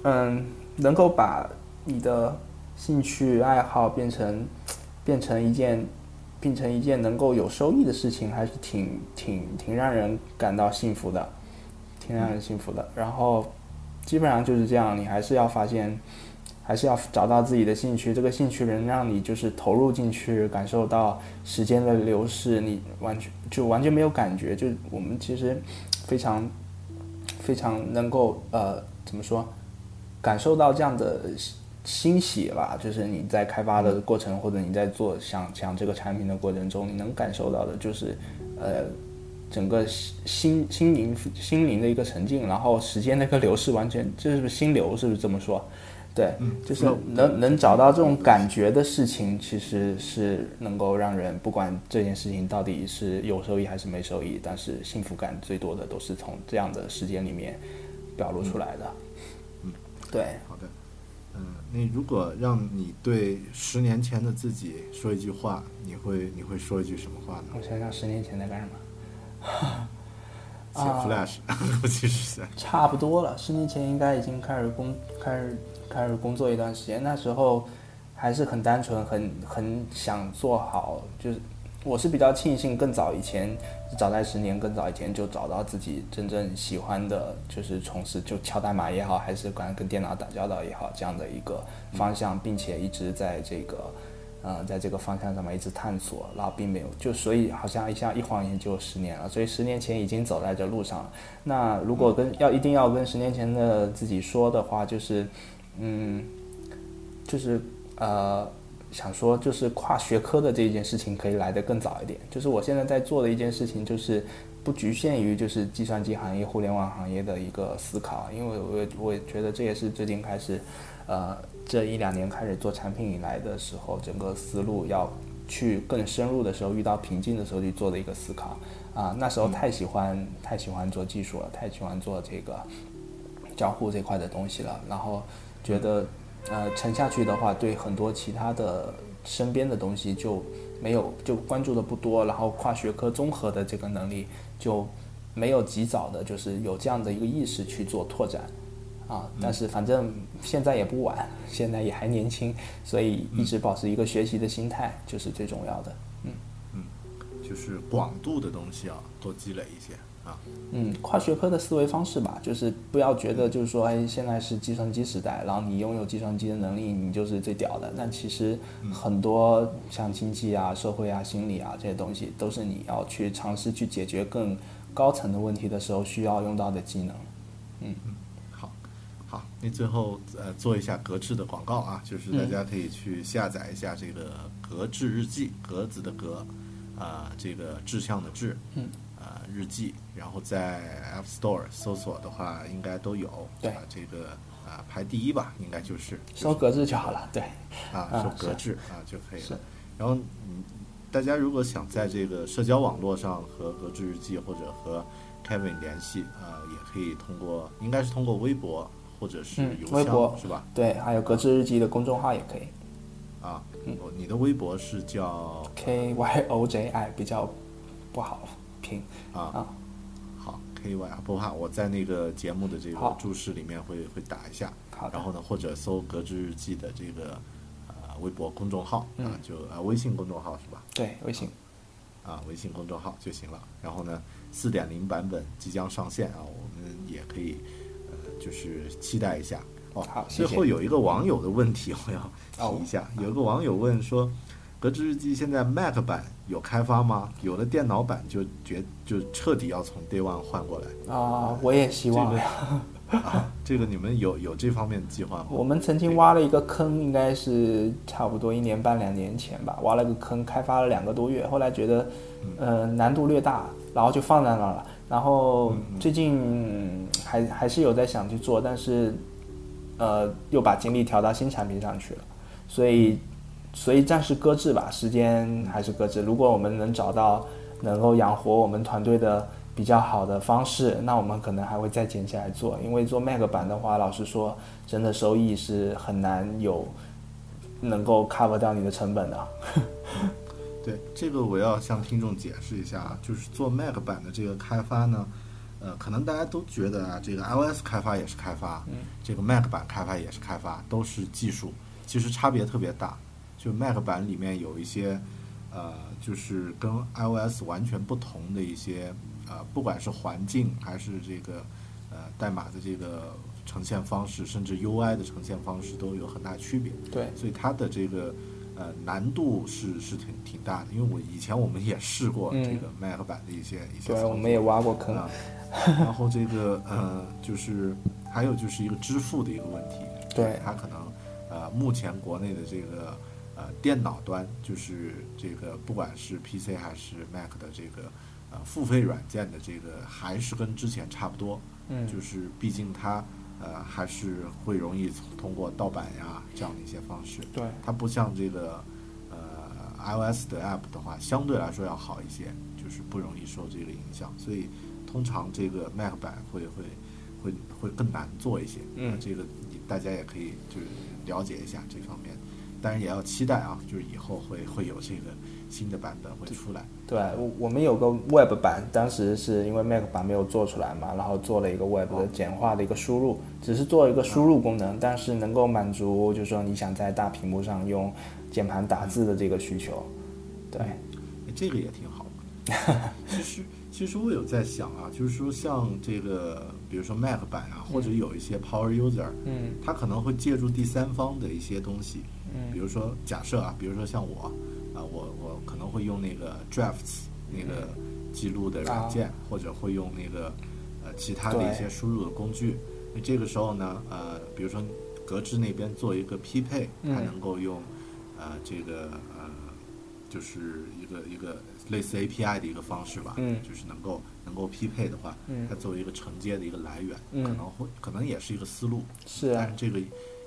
嗯，能够把你的兴趣爱好变成 变成一件变成一件能够有收益的事情，还是挺挺挺让人感到幸福的，挺让人幸福的。然后基本上就是这样，你还是要发现。还是要找到自己的兴趣，这个兴趣能让你就是投入进去，感受到时间的流逝，你完全就完全没有感觉。就我们其实非常非常能够呃怎么说，感受到这样的欣喜吧。就是你在开发的过程，或者你在做想想这个产品的过程中，你能感受到的就是呃整个心心灵心灵的一个沉静，然后时间的一个流逝，完全这是不是心流？是不是这么说？对，就是能能找到这种感觉的事情，其实是能够让人不管这件事情到底是有收益还是没收益，但是幸福感最多的都是从这样的时间里面表露出来的。
嗯，
对，
好的，嗯，那如果让你对十年前的自己说一句话，你会你会说一句什么话呢？
我想想，十年前在干什么？
写 Flash，尤其实
差不多了，十年前应该已经开始工开始开始工作一段时间，那时候还是很单纯，很很想做好，就是我是比较庆幸更早以前，早在十年更早以前就找到自己真正喜欢的，就是从事就敲代码也好，还是管跟电脑打交道也好这样的一个方向，并且一直在这个。嗯，在这个方向上面一直探索，然后并没有就所以好像一下一晃眼就十年了，所以十年前已经走在这路上了。那如果跟要一定要跟十年前的自己说的话，就是，嗯，就是呃，想说就是跨学科的这一件事情可以来得更早一点。就是我现在在做的一件事情，就是不局限于就是计算机行业、互联网行业的一个思考，因为我我觉得这也是最近开始，呃。这一两年开始做产品以来的时候，整个思路要去更深入的时候，遇到瓶颈的时候去做的一个思考啊。那时候太喜欢太喜欢做技术了，太喜欢做这个交互这块的东西了。然后觉得呃沉下去的话，对很多其他的身边的东西就没有就关注的不多，然后跨学科综合的这个能力就没有及早的，就是有这样的一个意识去做拓展。啊，但是反正现在也不晚，现在也还年轻，所以一直保持一个学习的心态就是最重要的。嗯
嗯，就是广度的东西啊，多积累一些啊。
嗯，跨学科的思维方式吧，就是不要觉得就是说，哎，现在是计算机时代，然后你拥有计算机的能力，你就是最屌的。但其实很多像经济啊、社会啊、心理啊这些东西，都是你要去尝试去解决更高层的问题的时候需要用到的技能。嗯。
好，好那最后呃做一下格致的广告啊，就是大家可以去下载一下这个格致日记，格子的格，啊，这个志向的志，
嗯，
日记，然后在 App Store 搜索的话，应该都有。
对
啊，这个啊排第一吧，应该就是
搜格子就好了。对，
啊，
啊
搜格
是
致啊就可以了。然后，嗯，大家如果想在这个社交网络上和格致日记或者和 Kevin 联系啊、也可以通过，应该是通过微博或者是
嗯
邮箱，
微博
是吧？
对，还有格致日记的公众号也可以
啊，
嗯
我你的微博是叫
，K Y O J I 比较不好拼
啊
啊。
好 K Y 不怕，我在那个节目的这个注释里面会会打一下，然后呢，或者搜格致日记的这个呃微博公众号啊
嗯，
就啊微信公众号是吧？
对，微信。
啊，微信公众号就行了。然后呢，四点零版本即将上线啊，我们也可以呃，就是期待一下。哦，
好谢谢
最后有一个网友的问题，我要提一下。有一个网友问说，格致日记现在 Mac 版有开发吗？有了电脑版就绝就彻底要从 Day One 换过来
啊、我也希望
这个
呀。
啊？这个你们有有这方面的计划吗？
我们曾经挖了一个坑，应该是差不多一年半两年前吧，挖了个坑，开发了两个多月，后来觉得，呃，难度略大，然后就放在那儿了。然后最近嗯还还是有在想去做，但是，呃，又把精力调到新产品上去了，所以，所以暂时搁置吧，时间还是搁置。如果我们能找到能够养活我们团队的比较好的方式，那我们可能还会再捡起来做。因为做 Mac 版的话，老实说，真的收益是很难有能够 cover 掉你的成本的。
对这个，我要向听众解释一下啊，就是做 Mac 版的这个开发呢，呃，可能大家都觉得啊，这个 iOS 开发也是开发，
嗯，
这个 Mac 版开发也是开发，都是技术，其实差别特别大。就 Mac 版里面有一些，呃，就是跟 iOS 完全不同的一些，呃，不管是环境还是这个，呃，代码的这个呈现方式，甚至 UI 的呈现方式都有很大区别。
对，
所以它的这个呃难度是是挺挺大的，因为我以前我们也试过
嗯
这个 Mac 版的一些一些
对，我们也挖过坑。
啊，然后这个呃就是还有就是一个支付的一个问题，
对
它可能呃目前国内的这个呃电脑端就是这个不管是 PC 还是 Mac 的这个呃付费软件的这个还是跟之前差不多，
嗯。
就是毕竟它呃还是会容易通过盗版呀这样的一些方式，
对，
它不像这个呃 iOS 的 app 的话，相对来说要好一些，就是不容易受这个影响，所以通常这个 Mac 版会会会会更难做一些。
嗯。
呃这个你大家也可以就是了解一下这方面，当然也要期待啊，就是以后会会有这个新的版本会出来。
对，我我们有个 Web 版，当时是因为 Mac 版没有做出来嘛，然后做了一个 Web 的简化的一个输入，只是做一个输入功能，但是能够满足就是说你想在大屏幕上用键盘打字的这个需求。对，
哎这个也挺好的。其实，其实我有在想啊，就是说像这个，比如说 Mac 版啊，或者有一些 Power User，
嗯
他可能会借助第三方的一些东西，
嗯。
比如说假设啊，比如说像我啊，我我可能会用那个 Drafts 那个记录的软件，或者会用那个呃其他的一些输入的工具。那这个时候呢，呃，比如说格致那边做一个匹配，它
嗯
能够用呃这个呃就是一个一个类似 API 的一个方式吧，
嗯。
就是能够能够匹配的话，
嗯。
它作为一个承接的一个来源，
嗯。
可能会可能也是一个思路，
是啊。
但是这个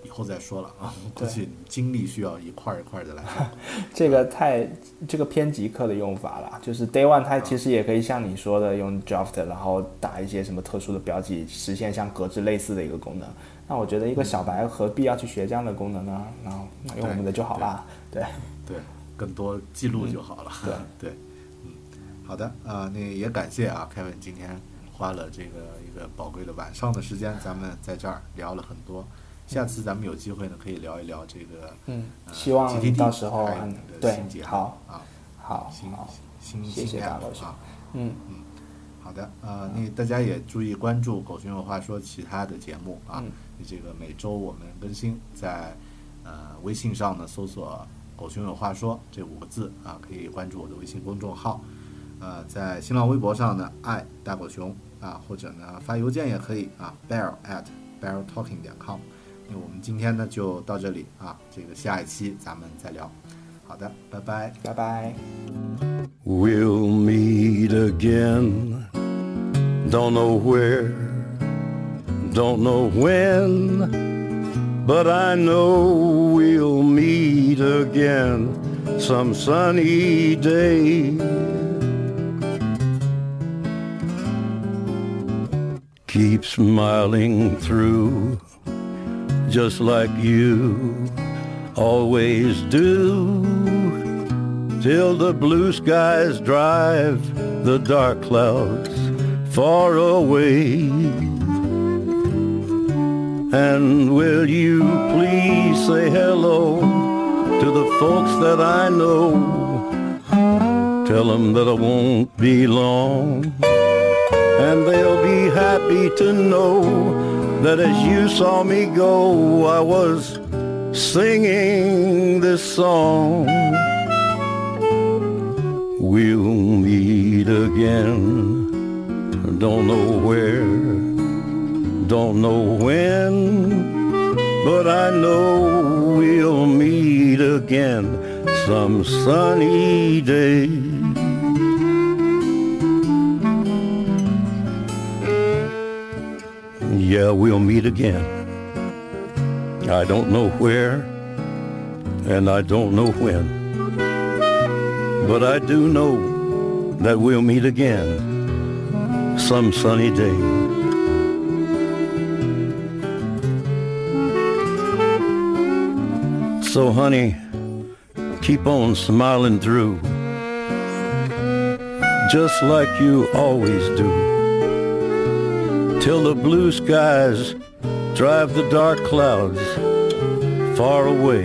以后再说了啊，我 估
对
计精力需要一块儿一块儿的来。
这个太这个偏极客的用法了，就是 Day One 它其实也可以像你说的用 Draft，然后打一些什么特殊的标记，实现像格子类似的一个功能。那我觉得一个小白何必要去学这样的功能呢？然后那用我们的就好啦。对，
对，更多记录就好了。
对
对，嗯，好的啊、那也感谢啊，Kevin 今天花了这个一个宝贵的晚上的时间，咱们在这儿聊了很多。下次咱们有机会呢，可以聊一聊这个，
嗯，
呃
希望到时候对好
啊，
好
新
好，
新
谢谢
新
大熊
啊。
嗯
好的，呃，那大家也注意关注《狗熊有话说》其他的节目啊。
嗯
这个每周我们更新，在呃微信上呢搜索“狗熊有话说”这五个字啊，可以关注我的微信公众号。呃，在新浪微博上呢，爱大狗熊啊，或者呢发邮件也可以啊，bear at beartalking 点 com。那我们今天呢就到这里啊，这个下一期咱们再聊。好的，拜拜。
拜拜。
We'll meet again Don't know where, don't know when, but I know we'll meet again some sunny day. Keep smiling through, just like you always do, till the blue skies drive the dark clouds far away. And will you please say hello to the folks that I know? Tell them that I won't be long. And they'll be happy to know that as you saw me go, I was singing this song. We'll meet again. Don't know where, don't know when, but I know we'll meet again some sunny day. We'll meet again. I don't know where, and I don't know when. But I do know that we'll meet again some sunny day. So, honey, keep on smiling through, just like you always do, till the blue skies drive the dark clouds far away.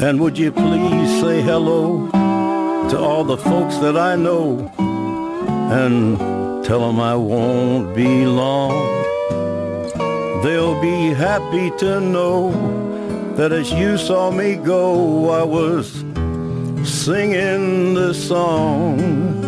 And would you please say hello to all the folks that I know and tell them I won't be long. They'll be happy to know that as you saw me go, I was singing this song.